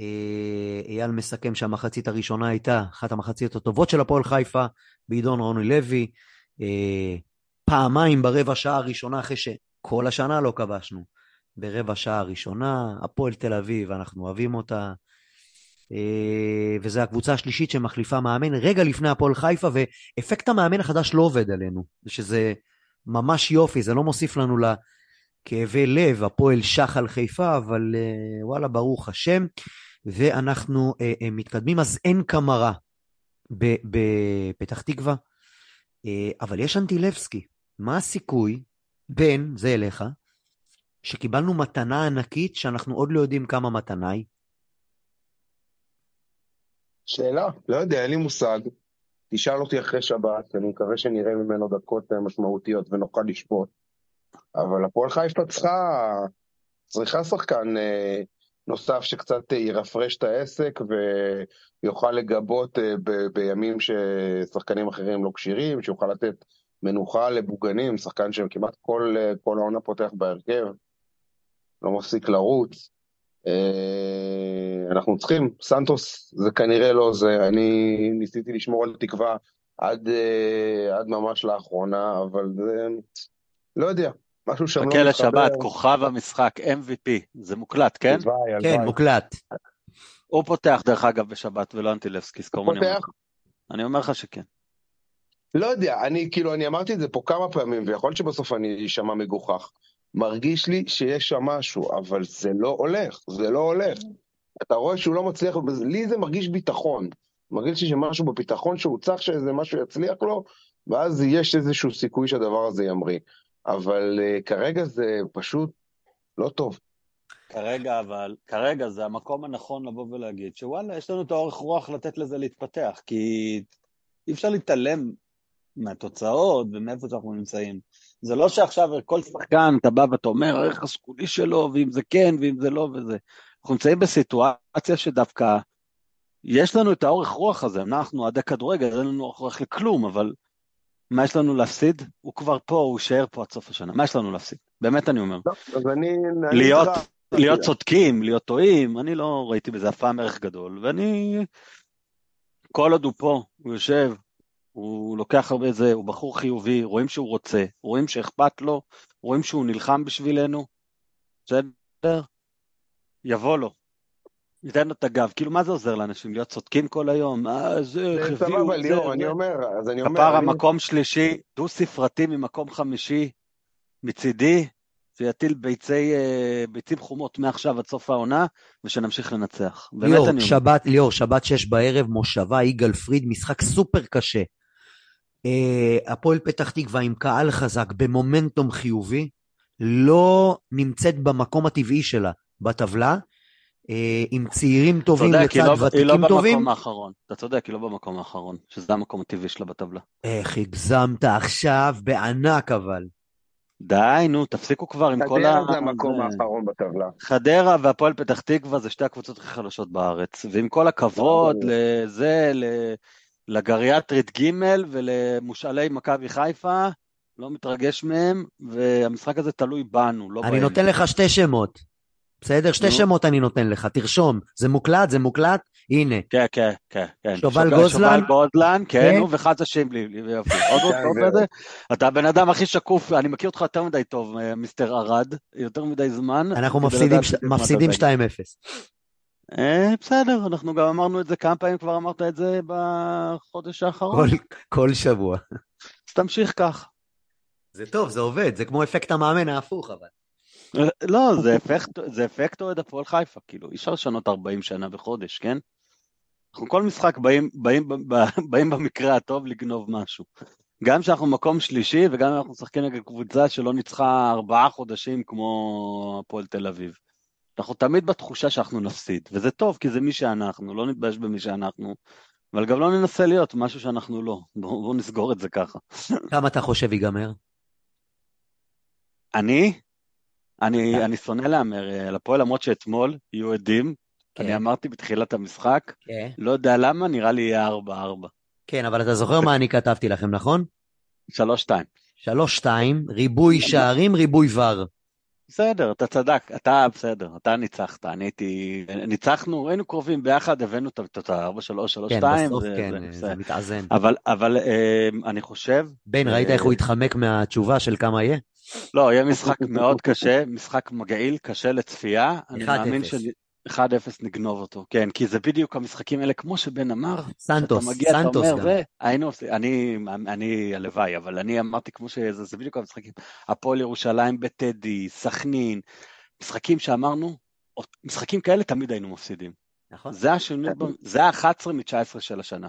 אה, אייל מסכם שהמחצית הראשונה הייתה אחת המחציות הטובות של הפועל חיפה בעידון רוני לוי. אה, פעמיים ברבע שעה הראשונה, אחרי שכל השנה לא כבשנו. ברבע שעה הראשונה, הפועל תל אביב, אנחנו אוהבים אותה. אה, וזו הקבוצה השלישית שמחליפה מאמן רגע לפני הפועל חיפה, ואפקט המאמן החדש לא עובד עלינו, שזה ממש יופי, זה לא מוסיף לנו כאבי לב, הפועל שחל חיפה, אבל אה, וואלה, ברוך השם. ואנחנו אה, אה, מתקדמים, אז אין קמרה בפתח תקווה, אבל יש אנטילבסקי. מה הסיכוי בין, זה אליך, שקיבלנו מתנה ענקית שאנחנו עוד לא יודעים כמה מתנה היא?
שאלה, לא יודע, אין לי מושג. תשאל אותי אחרי שבת, אני מקווה שנראה ממנו דקות אה, משמעותיות ונוכל לשפוט. אבל הפועל חיפה צריכה, צריכה שחקן אה, נוסף שקצת אה, ירפרש את העסק ויוכל לגבות אה, בימים ששחקנים אחרים לא כשירים, שיוכל לתת מנוחה לבוגנים, שחקן שכמעט כל, אה, כל העונה פותח בהרכב, לא מפסיק לרוץ. אנחנו צריכים, סנטוס זה כנראה לא זה, אני ניסיתי לשמור על תקווה עד, עד ממש לאחרונה, אבל זה, לא יודע, משהו שם לא
חכה
מתחבר.
לשבת, כוכב המשחק, MVP, זה מוקלט, כן?
הלוואי,
כן,
הלוואי.
מוקלט.
הוא פותח דרך אגב בשבת ולא אנטילבסקי, זכור מה אני אומר? לך. אני אומר לך שכן.
לא יודע, אני כאילו, אני אמרתי את זה פה כמה פעמים, ויכול להיות שבסוף אני אשמע מגוחך. מרגיש לי שיש שם משהו, אבל זה לא הולך, זה לא הולך. אתה רואה שהוא לא מצליח, לי זה מרגיש ביטחון. מרגיש לי שמשהו בביטחון שהוא צריך שאיזה משהו יצליח לו, ואז יש איזשהו סיכוי שהדבר הזה ימריא. אבל uh, כרגע זה פשוט לא טוב.
כרגע אבל, כרגע זה המקום הנכון לבוא ולהגיד שוואלה, יש לנו את האורך רוח לתת לזה להתפתח, כי אי אפשר להתעלם מהתוצאות ומאיפה שאנחנו נמצאים. זה לא שעכשיו כל שחקן, אתה בא ואתה אומר, הערך הסגולי שלו, ואם זה כן, ואם זה לא, וזה. אנחנו נמצאים בסיטואציה שדווקא יש לנו את האורך רוח הזה, אנחנו אוהדי כדורגל, אין לנו אורך רוח לכלום, אבל מה יש לנו להפסיד? הוא כבר פה, הוא יישאר פה עד סוף השנה. מה יש לנו להפסיד? באמת אני אומר.
לא, אז אני... אני
להיות,
איתך.
להיות צודקים, להיות טועים, אני לא ראיתי בזה אף פעם ערך גדול, ואני, כל עוד הוא פה, הוא יושב, הוא לוקח הרבה זה, הוא בחור חיובי, רואים שהוא רוצה, רואים שאכפת לו, רואים שהוא נלחם בשבילנו, בסדר? יבוא לו. ייתן לו את הגב, כאילו מה זה עוזר לאנשים להיות צודקים כל היום? אה, זה, איך
זה
הביאו
סבבה,
את זה,
ליאור, אני. אומר, אז אני אומר...
כפרה
אני-
מקום שלישי, דו ספרתי ממקום חמישי, מצידי, שיטיל ביצי, אה, ביצים חומות מעכשיו עד סוף העונה, ושנמשיך לנצח. באמת
ליאור,
אני.
שבת, ליאור, שבת שש בערב, מושבה, יגאל פריד, משחק סופר קשה. אה, הפועל פתח תקווה עם קהל חזק, במומנטום חיובי, לא נמצאת במקום הטבעי שלה בטבלה, עם צעירים טובים
צודק,
לצד
לא, היא לא
ותיקים טובים.
במקום האחרון. אתה צודק, היא לא במקום האחרון, שזה המקום הטבעי שלה בטבלה.
איך הגזמת עכשיו, בענק אבל.
די, נו, תפסיקו כבר עם כל ה...
חדרה זה המקום האחרון בטבלה.
חדרה והפועל פתח תקווה זה שתי הקבוצות הכי חלשות בארץ. ועם כל הכבוד. לזה, לגריאטרית ג' ולמושאלי מכבי חיפה, לא מתרגש מהם, והמשחק הזה תלוי בנו, לא
אני
בהם.
נותן לך שתי שמות. בסדר? שתי. שמות אני נותן לך, תרשום. זה מוקלט, זה מוקלט, הנה.
כן, כן, כן, כן.
שובל גוזלן?
שובל גוזלן, כן,
כן.
נו. עוד עוד
כן?
אתה הבן אדם הכי שקוף, אני מכיר אותך יותר מדי טוב, אה, מיסטר ארד, יותר מדי זמן.
אנחנו מפסידים
לדעת
ש-
בדיוק מה אתה
מפסידים
תגיד.
2-0.
אה, בסדר, אנחנו גם אמרנו את זה כמה פעמים, כבר אמרת את זה בחודש האחרון.
כל שבוע.
אז תמשיך כך.
זה טוב, זה עובד, זה כמו אפקט המאמן ההפוך, אבל.
לא, זה אפקט, זה אפקט אוהד הפועל חיפה, כאילו, אי אפשר לשנות 40 שנה בחודש, כן? אנחנו כל משחק באים, באים, באים במקרה הטוב לגנוב משהו. גם כשאנחנו מקום שלישי וגם אנחנו משחקים נגד קבוצה שלא ניצחה ארבעה חודשים כמו הפועל תל אביב. אנחנו תמיד בתחושה שאנחנו נפסיד, וזה טוב כי זה מי שאנחנו, לא נתבייש במי שאנחנו, אבל גם לא ננסה להיות משהו שאנחנו לא. בואו בוא נסגור את זה ככה.
כמה אתה חושב ייגמר?
אני, אני, אני שונא להמר אה, על הפועל, למרות שאתמול יהיו עדים,
כן.
אני אמרתי בתחילת המשחק,
כן.
לא יודע למה, נראה לי יהיה 4-4.
כן, אבל אתה זוכר מה אני כתבתי לכם, נכון?
3-2.
3-2, ריבוי שערים, ריבוי ור.
בסדר, אתה צדק, אתה בסדר, אתה ניצחת, אני הייתי, ניצחנו, היינו קרובים ביחד, הבאנו את התוצאה 4-3, 3-2,
כן, בסוף
זה-
כן,
זה.
מתאזן.
אבל, אבל אה, אני חושב,
בן, ראית
אה,
איך הוא התחמק מהתשובה של כמה יהיה?
לא, יהיה משחק מאוד קשה, משחק מגעיל, קשה לצפייה, אני
1-0.
מאמין ש... 1-0 נגנוב אותו, כן, כי זה בדיוק המשחקים האלה, כמו שבן אמר,
סנטוס,
שאתה מגיע, אתה
סנטוס
אומר,
גם.
זה, היינו, עושים- אני, אני הלוואי, אבל אני אמרתי כמו שזה, זה בדיוק המשחקים, הפועל ירושלים בטדי, סכנין, משחקים שאמרנו, משחקים כאלה תמיד היינו מפסידים.
נכון.
זה השינוי, זה ה-11 מ-19 של השנה.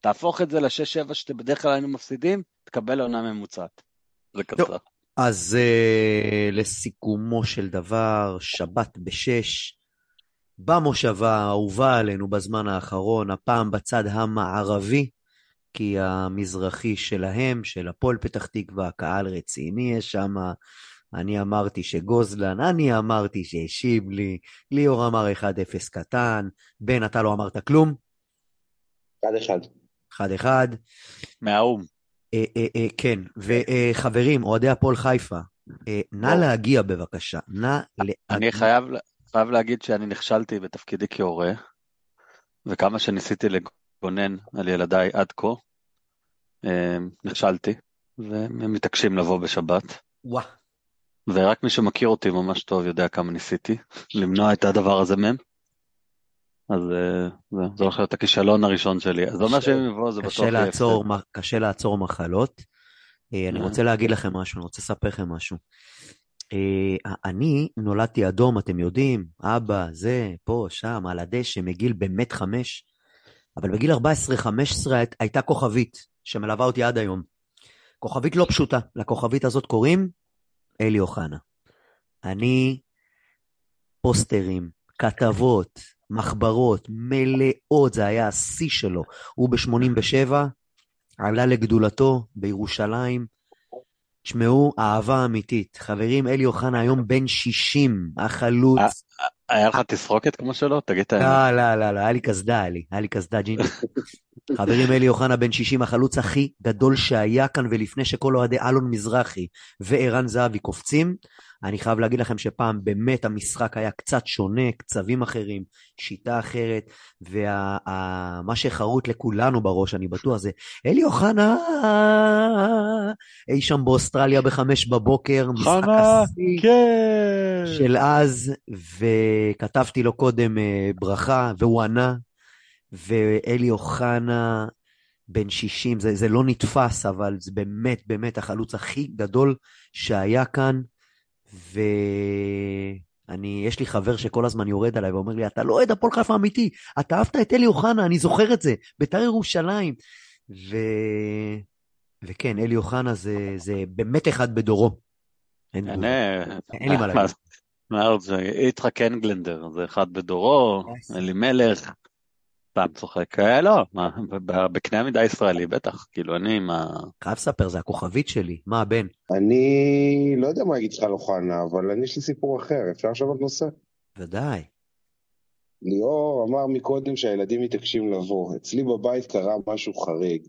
תהפוך את זה ל-6-7 שבדרך כלל היינו מפסידים, תקבל עונה ממוצעת. זה קצר.
אז uh, לסיכומו של דבר, שבת בשש, במושבה האהובה עלינו בזמן האחרון, הפעם בצד המערבי, כי המזרחי שלהם, של הפועל פתח תקווה, קהל רציני יש שם. אני אמרתי שגוזלן, אני אמרתי ששיבלי, ליאור אמר 1-0 קטן, בן, אתה לא אמרת כלום,
אחד אחד.
1-1.
מהאו"ם.
אה, אה, אה, כן, וחברים, אוהדי הפועל חיפה, נא
בוא.
להגיע בבקשה, נא להגיע.
אני חייב, חייב להגיד שאני נכשלתי בתפקידי כהורה, וכמה שניסיתי לגונן על ילדיי עד כה, אה, נכשלתי, והם מתעקשים לבוא בשבת.
וואו,
ורק מי שמכיר אותי ממש טוב יודע כמה ניסיתי למנוע את הדבר הזה מהם. אז אה, זה, זה הולך להיות הכישלון הראשון שלי. אז זה אומר שאם יבוא זה בטוח יהיה הפסד.
קשה לעצור מחלות. אה, אני
אה.
רוצה להגיד לכם משהו, אני רוצה לספר לכם משהו. אה, אני נולדתי אדום, אתם יודעים, אבא, זה, פה, שם, על הדשא, מגיל באמת חמש, אבל בגיל 14-15 הי- הייתה כוכבית שמלווה אותי עד היום. כוכבית לא פשוטה, לכוכבית הזאת קוראים אלי אוחנה. אני, פוסטרים, כתבות, מחברות, מלאות, זה היה השיא שלו. הוא ב-87, עלה לגדולתו בירושלים. תשמעו, אהבה אמיתית. חברים, אלי אוחנה היום בן 60, החלוץ.
היה לך תסרוקת כמו שלו? תגיד את האמת.
לא, לא, לא, לא, היה לי קסדה, היה לי, היה לי קסדה ג'ינג'י. חברים, אלי אוחנה בן 60, החלוץ הכי גדול שהיה כאן, ולפני שכל אוהדי אלון מזרחי וערן זהבי קופצים, אני חייב להגיד לכם שפעם באמת המשחק היה קצת שונה, קצבים אחרים, שיטה אחרת, ומה שחרוט לכולנו בראש, אני בטוח, זה אלי אוחנה, אי שם באוסטרליה בחמש בבוקר, משחק השיא.
כן.
של אז, וכתבתי לו קודם אה, ברכה, והוא ענה, ואלי אוחנה, בן 60, זה, זה לא נתפס, אבל זה באמת באמת החלוץ הכי גדול שהיה כאן, ואני, יש לי חבר שכל הזמן יורד עליי ואומר לי, אתה לא אוהד הפועל חיפה אמיתי, אתה אהבת את אלי אוחנה, אני זוכר את זה, בית"ר ירושלים. ו... וכן, אלי אוחנה זה, זה באמת אחד בדורו. אין
אין,
אין לי מה [laughs] להגיד.
מה זה, יצחק אנגלנדר, זה אחד בדורו, אלימלך, סתם צוחק, אה, לא, בקנה המידה הישראלי, בטח, כאילו אני עם ה...
חייב לספר, זה הכוכבית שלי. מה, בן?
אני לא יודע מה להגיד לך על אוחנה, אבל אני יש לי סיפור אחר, אפשר לשנות נושא?
ודאי.
ליאור אמר מקודם שהילדים מתעקשים לבוא. אצלי בבית קרה משהו חריג.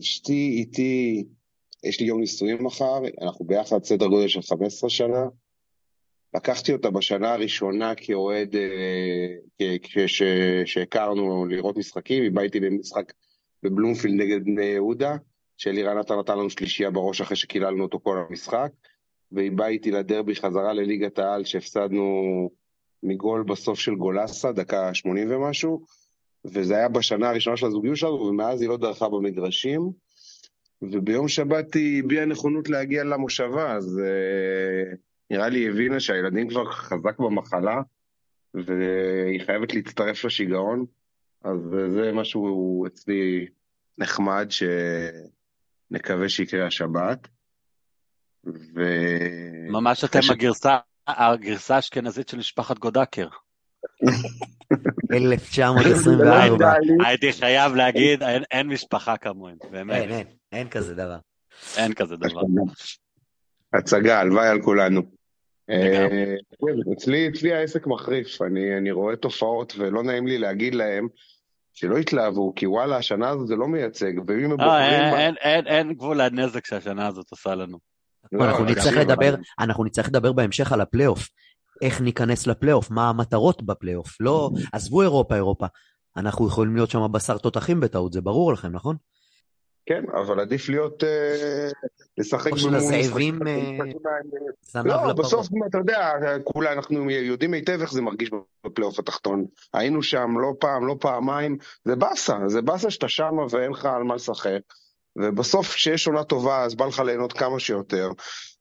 אשתי איתי, יש לי יום נישואים מחר, אנחנו ביחד סדר גודל של 15 שנה. לקחתי אותה בשנה הראשונה כאוהד, אה, כ- כש- שהכרנו לראות משחקים, היא באה איתי במשחק בבלומפילד נגד בני יהודה, שאלירן עטר נתן לנו שלישייה בראש אחרי שקיללנו אותו כל המשחק, והיא באה איתי לדרבי חזרה לליגת העל שהפסדנו מגול בסוף של גולסה, דקה 80 ומשהו, וזה היה בשנה הראשונה של הזוגיות שלנו, ומאז היא לא דרכה במגרשים. וביום שבת היא הביעה נכונות להגיע למושבה, אז אה, נראה לי היא הבינה שהילדים כבר חזק במחלה, והיא חייבת להצטרף לשיגעון, אז זה משהו אצלי נחמד, שנקווה שיקרה השבת. ו...
ממש אתם
ש-
הגרסה, הגרסה האשכנזית של משפחת גודקר.
1924.
הייתי חייב להגיד, אין, אין משפחה כמוהם, באמת,
אין, אין, אין כזה דבר.
אין כזה דבר.
הצגה, הלוואי על כולנו. אה, כן, אצלי, אצלי העסק מחריף, אני, אני רואה תופעות ולא נעים לי להגיד להם שלא יתלהבו, כי וואלה, השנה הזאת זה לא מייצג, ואם הם
לא,
בוחרים...
אין, אין, אין, אין גבול לנזק שהשנה הזאת עושה לנו.
לא,
אנחנו נצטרך
תקשיב,
לדבר, אנחנו נצטרך לדבר בהמשך על הפלייאוף. איך ניכנס לפלייאוף, מה המטרות בפלייאוף. לא, עזבו אירופה, אירופה. אנחנו יכולים להיות שם בשר תותחים בטעות, זה ברור לכם, נכון?
כן, אבל עדיף להיות, אה, לשחק
או של הזאבים, אה. זנב
לא. בסוף, אתה יודע, כולה אנחנו יודעים היטב איך זה מרגיש בפלייאוף התחתון. היינו שם לא פעם, לא פעמיים, זה באסה, זה באסה שאתה שמה ואין לך על מה לשחק. ובסוף, כשיש עונה טובה, אז בא לך ליהנות כמה שיותר,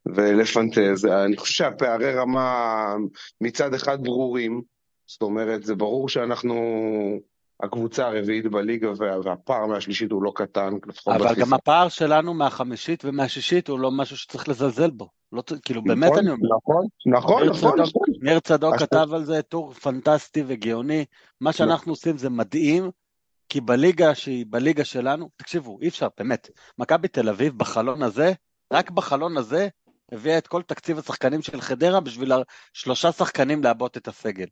ולפנטז. אני חושב שהפערי רמה מצד אחד ברורים, זאת אומרת, זה ברור שאנחנו הקבוצה הרביעית בליגה, וה- והפער מהשלישית הוא לא קטן, לפחות
אבל. גם הפער שלנו מהחמישית ומהשישית הוא לא משהו שצריך לזלזל בו. לא, כאילו, באמת
נכון,
אני אומר.
נכון, נכון,
ניר
נכון,
צדוק-
נכון.
ניר צדוק
אז
כתב על זה טור פנטסטי וגאוני. מה שאנחנו עושים זה מדהים, כי בליגה שהיא בליגה שלנו, תקשיבו, אי אפשר, באמת. מכבי תל אביב בחלון הזה, רק בחלון הזה, הביאה את כל תקציב השחקנים של חדרה בשביל שלושה שחקנים לעבות את הסגל.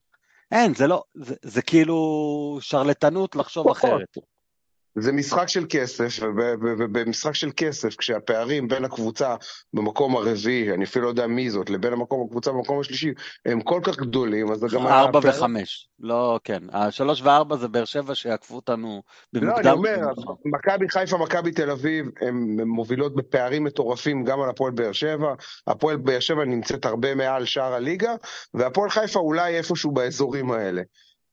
אין, זה לא, זה, זה כאילו שרלטנות לחשוב. אחרת.
זה משחק של כסף, וב- וב- ובמשחק של כסף, כשהפערים בין הקבוצה במקום הרביעי, אני אפילו לא יודע מי זאת, לבין המקום, הקבוצה במקום השלישי, הם כל כך גדולים, אז זה גם...
ארבע וחמש, לא, כן. השלוש וארבע זה באר שבע שיעקפו אותנו
לא, אני
במוקדם.
אומר.
מכבי
מכבי חיפה, מכבי תל אביב, הן מובילות בפערים מטורפים גם על הפועל באר שבע. הפועל באר שבע נמצאת הרבה מעל שאר הליגה, והפועל חיפה אולי איפשהו באזורים האלה.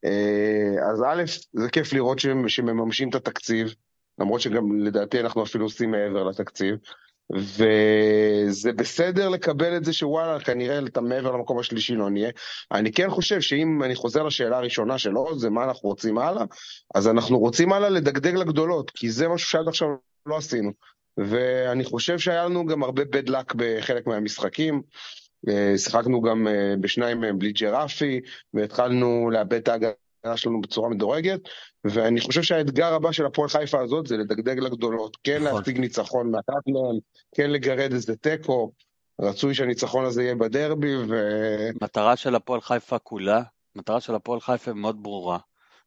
אה, אז א', זה כיף לראות שמממשים את התקציב, למרות שגם לדעתי אנחנו אפילו עושים מעבר לתקציב. וזה בסדר לקבל את זה שוואלה, כנראה אתה מעבר למקום השלישי לא נהיה. אני כן חושב שאם אני חוזר לשאלה הראשונה שלו, זה מה אנחנו רוצים הלאה, אז אנחנו רוצים הלאה לדגדג לגדולות, כי זה משהו שעד עכשיו לא עשינו. ואני חושב שהיה לנו גם הרבה bad luck בחלק מהמשחקים. אה, שיחקנו גם אה, בשניים מהם בלי ג'רפי, והתחלנו לאבד את ההגנה שלנו בצורה מדורגת, ואני חושב שהאתגר הבא של הפועל חיפה הזאת זה לדגדג לגדולות, כן
נכון.
להשיג ניצחון מהם, כן לגרד איזה תיקו, רצוי שהניצחון הזה יהיה בדרבי, ו...
מטרה של הפועל חיפה כולה, מטרה של הפועל חיפה מאוד ברורה,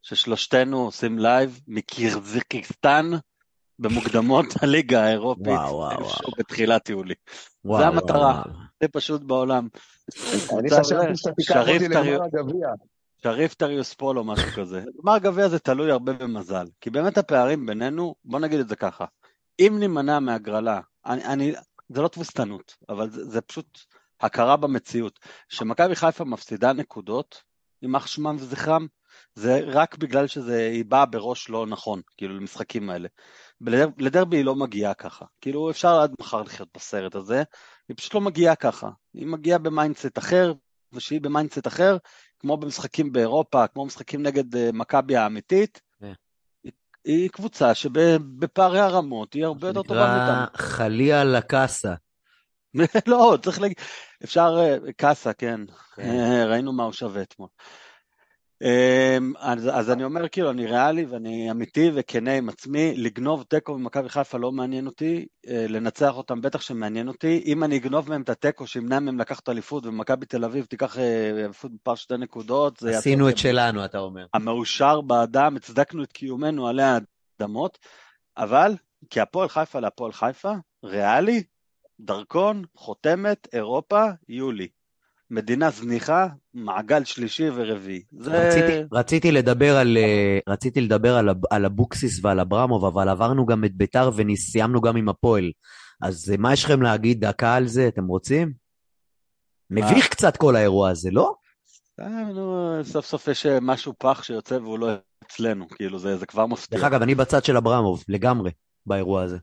ששלושתנו עושים live מקירגיזסטן במוקדמות [laughs] הליגה האירופית,
וואו, וואו,
איפשהו
וואו.
בתחילת יולי.
וואו,
זה המטרה.
וואו.
זה פשוט בעולם.
אני חשבתי שאתה תיקח אותי
שריף טריו-
לגמר הגביע.
שריף טירספול או משהו כזה. גמר גביע זה תלוי הרבה במזל, כי באמת הפערים בינינו, בוא נגיד את זה ככה, אם נימנע מהגרלה, אני, אני, זה לא תבוסתנות, אבל זה, זה פשוט הכרה במציאות, שמכבי חיפה מפסידה נקודות, יימח שמם וזכרם, זה רק בגלל שהיא באה בראש לא נכון, כאילו למשחקים האלה. לדר, לדרבי היא לא מגיעה ככה, כאילו אפשר עד מחר לחיות בסרט הזה, היא פשוט לא מגיעה ככה, היא מגיעה ב mindset אחר, ושהיא ב mindset אחר, כמו במשחקים באירופה, כמו משחקים נגד אה, מכבי האמיתית,
כן.
היא, היא קבוצה שבפערי הרמות היא הרבה יותר טובה
נקרא
מאיתנו.
חליה לקאסה. [laughs]
לא, צריך להגיד, אפשר, אה, קאסה, כן,
כן.
אה, ראינו מה הוא שווה אתמול. אמ, אז, אז אני אומר, כאילו, אני ריאלי ואני אמיתי וכנה עם עצמי, לגנוב תיקו ממכבי חיפה לא מעניין אותי, אה, לנצח אותם בטח שמעניין אותי, אם אני אגנוב מהם את התיקו, שימנע מהם לקחת אליפות, ומכבי תל אביב תיקח אה, אליפות בפער שתי נקודות, זה
עשינו את שלנו, אתה אומר.
המאושר באדם, הצדקנו את קיומנו עלי האדמות, אבל כהפועל חיפה להפועל חיפה, ריאלי, דרכון, חותמת, אירופה, יולי. מדינה זניחה, מעגל שלישי ורביעי. זה...
רציתי, רציתי לדבר על, אה, רציתי לדבר על, על אבוקסיס ועל אברמוב, אבל עברנו גם את ביתר וסיימנו גם עם הפועל. אז אה, מה יש לכם להגיד דקה על זה? אתם רוצים? מביך קצת כל האירוע הזה, לא?
אה, נו, סוף סוף יש משהו פח שיוצא והוא לא אצלנו, כאילו זה, זה כבר מפתיע.
דרך אגב, אני בצד של אברמוב, לגמרי, באירוע הזה.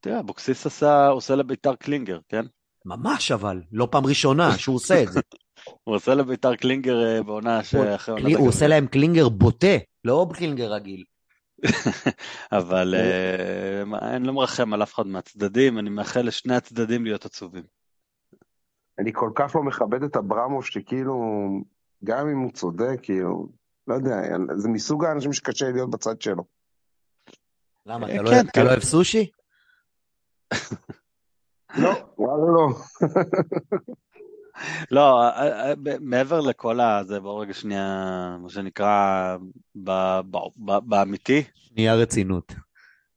תראה, אבוקסיס עשה, עושה לביתר קלינגר, כן?
ממש אבל, לא פעם ראשונה שהוא עושה את זה.
הוא עושה לביתר קלינגר אה, בעונה שאחרי
הוא. עושה להם קלינגר בוטה, לא קלינגר רגיל. [laughs]
אבל אה, אני לא מרחם על אף אחד מהצדדים, אני מאחל לשני הצדדים להיות עצובים.
אני כל כך לא מכבד את אברמוב, שכאילו, גם אם הוא צודק, כאילו, לא יודע, זה מסוג האנשים שקשה להיות בצד שלו.
למה,
אה,
אתה לא-
כן, כן.
לא אוהב סושי?
לא, וואלה לא.
לא, אה, אה, ב- מעבר לכל הזה, בואו רגע שנייה, מה שנקרא, ב- ב- ב- באמיתי,
שנייה רצינות.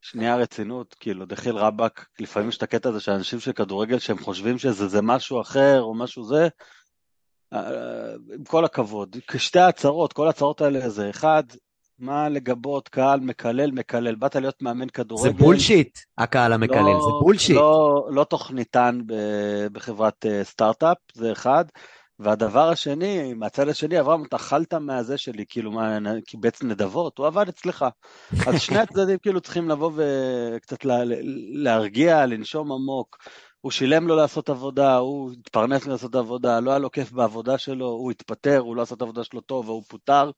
שנייה רצינות, כאילו, דחיל רבאק, לפעמים יש את הקטע הזה של אנשים של כדורגל שהם חושבים שזה זה משהו אחר או משהו זה, אה, עם כל הכבוד, כשתי הצהרות, כל ההצהרות האלה זה אחד, מה לגבות קהל מקלל, מקלל. באת להיות מאמן כדורגל.
זה בולשיט, הקהל המקלל,
לא,
זה בולשיט.
לא, לא תוכניתן בחברת אה, סטארט-אפ, זה אחד. והדבר השני, מהצד השני, אברהם, אתה אכלת מהזה שלי, כאילו, מה, קיבץ נדבות, הוא עבד אצלך. אז שני הצדדים [laughs] כאילו צריכים לבוא וקצת לה, להרגיע, לנשום עמוק. הוא שילם לו לעשות עבודה, הוא התפרנס מלעשות עבודה, לא היה לו כיף בעבודה שלו, הוא התפטר, הוא לא עשה את העבודה שלו טוב והוא פוטר.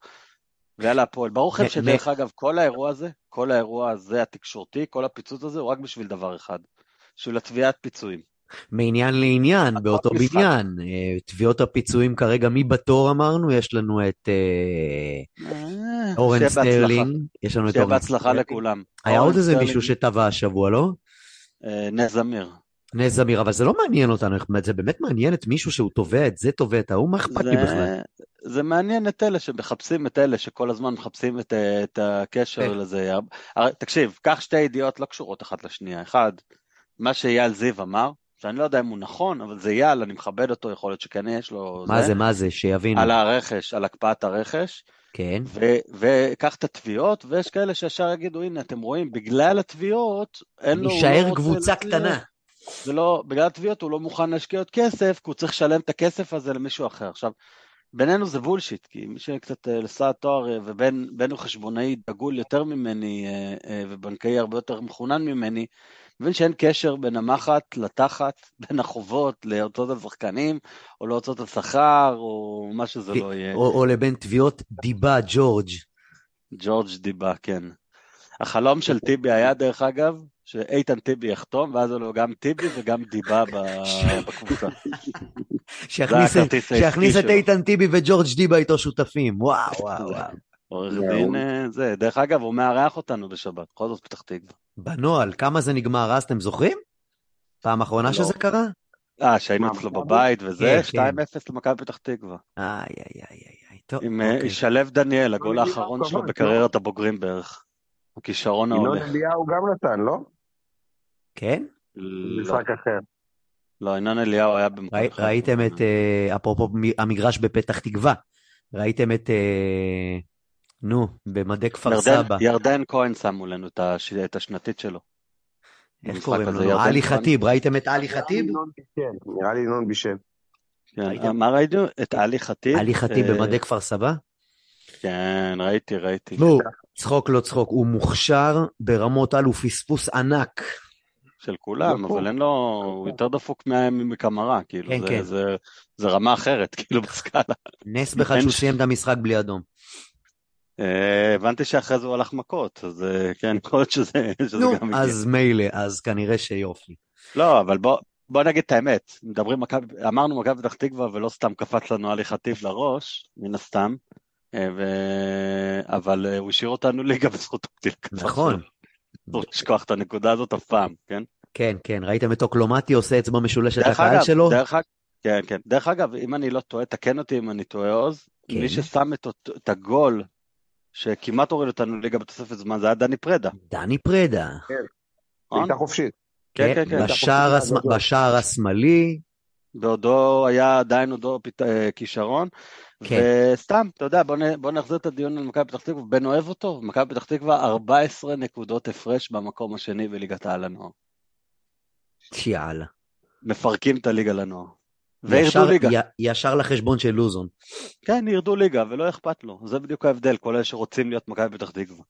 ויאללה הפועל. ברור לכם שדרך אגב, כל האירוע הזה, כל האירוע הזה התקשורתי, כל הפיצוץ הזה, הוא רק בשביל דבר אחד, בשביל התביעת פיצויים.
מעניין לעניין, באותו
משחק.
בניין. אה, תביעות הפיצויים כרגע, מי בתור אמרנו? יש לנו את אה,
אה,
אורן
שיהיה בהצלחה.
סטרלינג. יש לנו את
שיהיה
אורן
בהצלחה
סטרלינג.
לכולם.
היה עוד איזה מישהו שטבע השבוע, לא?
נס זמיר.
נס זמיר, אבל זה לא מעניין אותנו, זה באמת מעניין את מישהו שהוא תובע את זה, תובע את ההוא, מה אכפת לי בכלל?
זה מעניין את אלה שמחפשים את אלה שכל הזמן מחפשים את, אה, את הקשר
כן.
לזה. הרי, תקשיב, קח שתי ידיעות לא קשורות אחת לשנייה. אחד, מה שאייל זיו אמר, שאני לא יודע אם הוא נכון, אבל זה אייל, אני מכבד אותו, יכול להיות שכן יש לו...
מה זה, מה זה, שיבינו.
על הרכש, על הקפאת הרכש,
כן.
וקח את התביעות, ויש כאלה שישר יגידו, הנה, אתם רואים, בגלל התביעות, אין לו... הוא לא
קבוצה
להצליח."
קטנה.
זה לא, בגלל התביעות הוא לא מוכן להשקיע עוד כסף, כי הוא צריך לשלם את הכסף הזה למישהו אחר. עכשיו, בינינו זה בולשיט, כי מי שקצת אה, עשה תואר, אה, ובינינו חשבונאי דגול יותר ממני, אה, אה, ובנקאי הרבה יותר מחונן ממני, מבין שאין קשר בין המחט לתחת, [laughs] בין החובות להוצאות על שחקנים, או להוצאות על שכר, או מה שזה לא יהיה.
או או לבין תביעות דיבה, ג'ורג'.
ג'ורג' דיבה, כן. החלום של טיבי היה, דרך אגב, שאיתן טיבי יחתום, ואז לו גם טיבי וגם דיבה [laughs] בקבוצה.
שיכניס את-. איתן טיבי וג'ורג' דיבה איתו שותפים. וואו, [laughs] וואו, וואו.
עורך. דין, אה, זה, דרך אגב, הוא מארח אותנו בשבת, בכל זאת פתח תקווה.
בנוהל, כמה זה נגמר אז, אתם זוכרים? פעם אחרונה
לא.
שזה קרה?
אה, שהיינו אצלו? בבית וזה,
כן, כן.
2-0 למכבי פתח תקווה.
איי, איי, איי, איי. טוב,
עם אה,
אוקיי.
שלו דניאל, הגול
ינון
האחרון שלו בקריירת הבוגרים בערך. הכישרון
ינון
ההולך.
אליהו גם נתן, לא?
כן?
לא,
משחק אחר.
לא, ינון אליהו היה במכבי
ראי-
חיפה.
ראיתם את, אה, אפרופו המגרש בפתח תקווה, ראיתם את, אה, נו, במדי כפר
ירדן-
סבא,
ירדן כהן שמו לנו את הש- את השנתית שלו.
איך קוראים לו? עלי. חטיב, ראיתם את עלי חטיב?
נראה לי ינון בישל.
כן,
ראיתם?
מה ראינו? את עלי חטיב.
עלי חטיב
אה,
במדי כפר סבא?
כן, ראיתי, ראיתי.
נו, צחוק לא צחוק, הוא מוכשר ברמות על, הוא פספוס ענק.
של כולם,
דפוק.
אבל אין לו, הוא יותר דפוק מקמרה, כאילו,
כן,
זה-
כן.
זה- זה רמה אחרת, [laughs] כאילו, בסקאלה.
נס בכלל שהוא סיים את המשחק בלי אדום.
אה, הבנתי שאחרי זה הוא הלך מכות, אז אה, כן, יכול להיות שזה שזה
נו,
גם הגיע.
אז מילא, אז כנראה שיופי.
לא, אבל בוא, בוא נגיד את האמת, מדברים, מכבי- אמרנו מכבי פתח תקווה ולא סתם קפץ לנו עלי חטיב לראש, מן הסתם, אה, ו... אבל הוא השאיר אותנו ליגה בזכות הפתיל
נכון.
לא לשכוח את הנקודה הזאת אף פעם, כן?
כן, כן, ראיתם את אוקלומטי עושה אצבע משולשת לקהל שלו?
דרך אגב, כן, כן. דרך אגב, אם אני לא טועה, תקן אותי אם אני טועה, עוז,
כן.
מי ששם את, את הגול שכמעט הוריד אותנו ליגה בתוספת זמן, זה היה דני פרדה.
דני פרדה.
נכון?
בעיטה חופשית.
כן, כן, כן.
בשער השמאלי,
בעודו היה עדיין עודו פת... אה, כישרון.
כן.
וסתם, אתה יודע, בוא, נ... בוא נחזיר את הדיון על מכבי פתח תקווה. בן אוהב אותו, מכבי פתח תקווה 14 נקודות הפרש במקום השני בליגת העל הנוער.
יאללה.
מפרקים את הליגה לנוער. וירדו ליגה.
י- ישר לחשבון של לוזון.
כן, ירדו ליגה, ולא אכפת לו. זה בדיוק ההבדל, כל אלה שרוצים להיות מכבי פתח תקווה.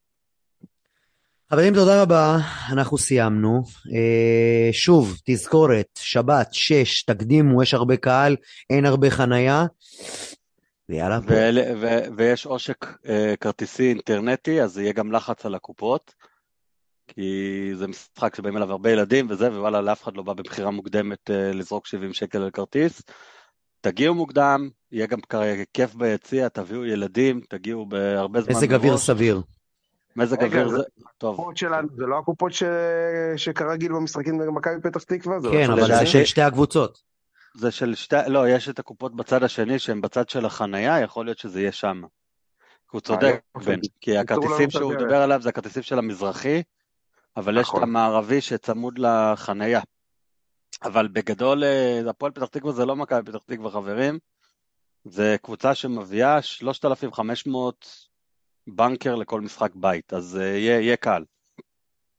חברים, תודה רבה, אנחנו סיימנו. אה, שוב, תזכורת, שבת, שש, תקדימו, יש הרבה קהל, אין הרבה חנייה. ויאללה.
ואלה- ו- ויש עושק אה, כרטיסי אינטרנטי, אז יהיה גם לחץ על הקופות, כי זה משחק שבאים אליו הרבה ילדים וזה, ווואלה, לאף אחד לא בא בבחירה מוקדמת אה, לזרוק 70 שקל על כרטיס. תגיעו מוקדם, יהיה גם כיף ביציע, תביאו ילדים, תגיעו בהרבה זמן
מזג אוויר
מראש.
סביר.
מזג אוויר
זה-
זה... טוב.
הקופות שלנו, זה לא הקופות ש... שכרגיל במשחקים נגד מכבי פתח תקווה? לא
כן, אבל זה של שתי הקבוצות.
זה של שתי... לא, יש את הקופות בצד השני שהן בצד של החנייה, יכול להיות שזה יהיה שם. הוא צודק,
יופי.
בן, כי הכרטיסים שהוא. דיבר עליו זה הכרטיסים של המזרחי, אבל יש את
נכון.
המערבי שצמוד לחנייה. אבל בגדול, אה, הפועל פתח תקווה זה לא מכבי פתח תקווה, חברים. זה קבוצה שמביאה 3,500 בנקר לכל משחק בית, אז אה, יהיה, יהיה קל.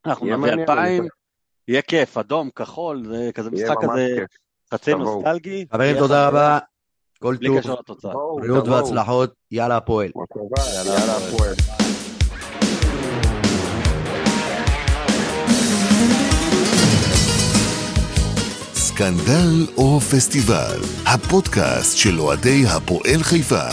אנחנו
יהיה
נביא
מעניין,
אלפיים,
אני-
יהיה כיף, אדום, כחול, זה כזה משחק כזה
כיף.
חצי. נוסטלגי.
חברים, תודה רבה. כל
בלי
טוב,
קשר לתוצאה.
בריאות. והצלחות, יאללה הפועל.
יאללה.
הפועל.
סקנדל או פסטיבל, הפודקאסט של אוהדי הפועל חיפה.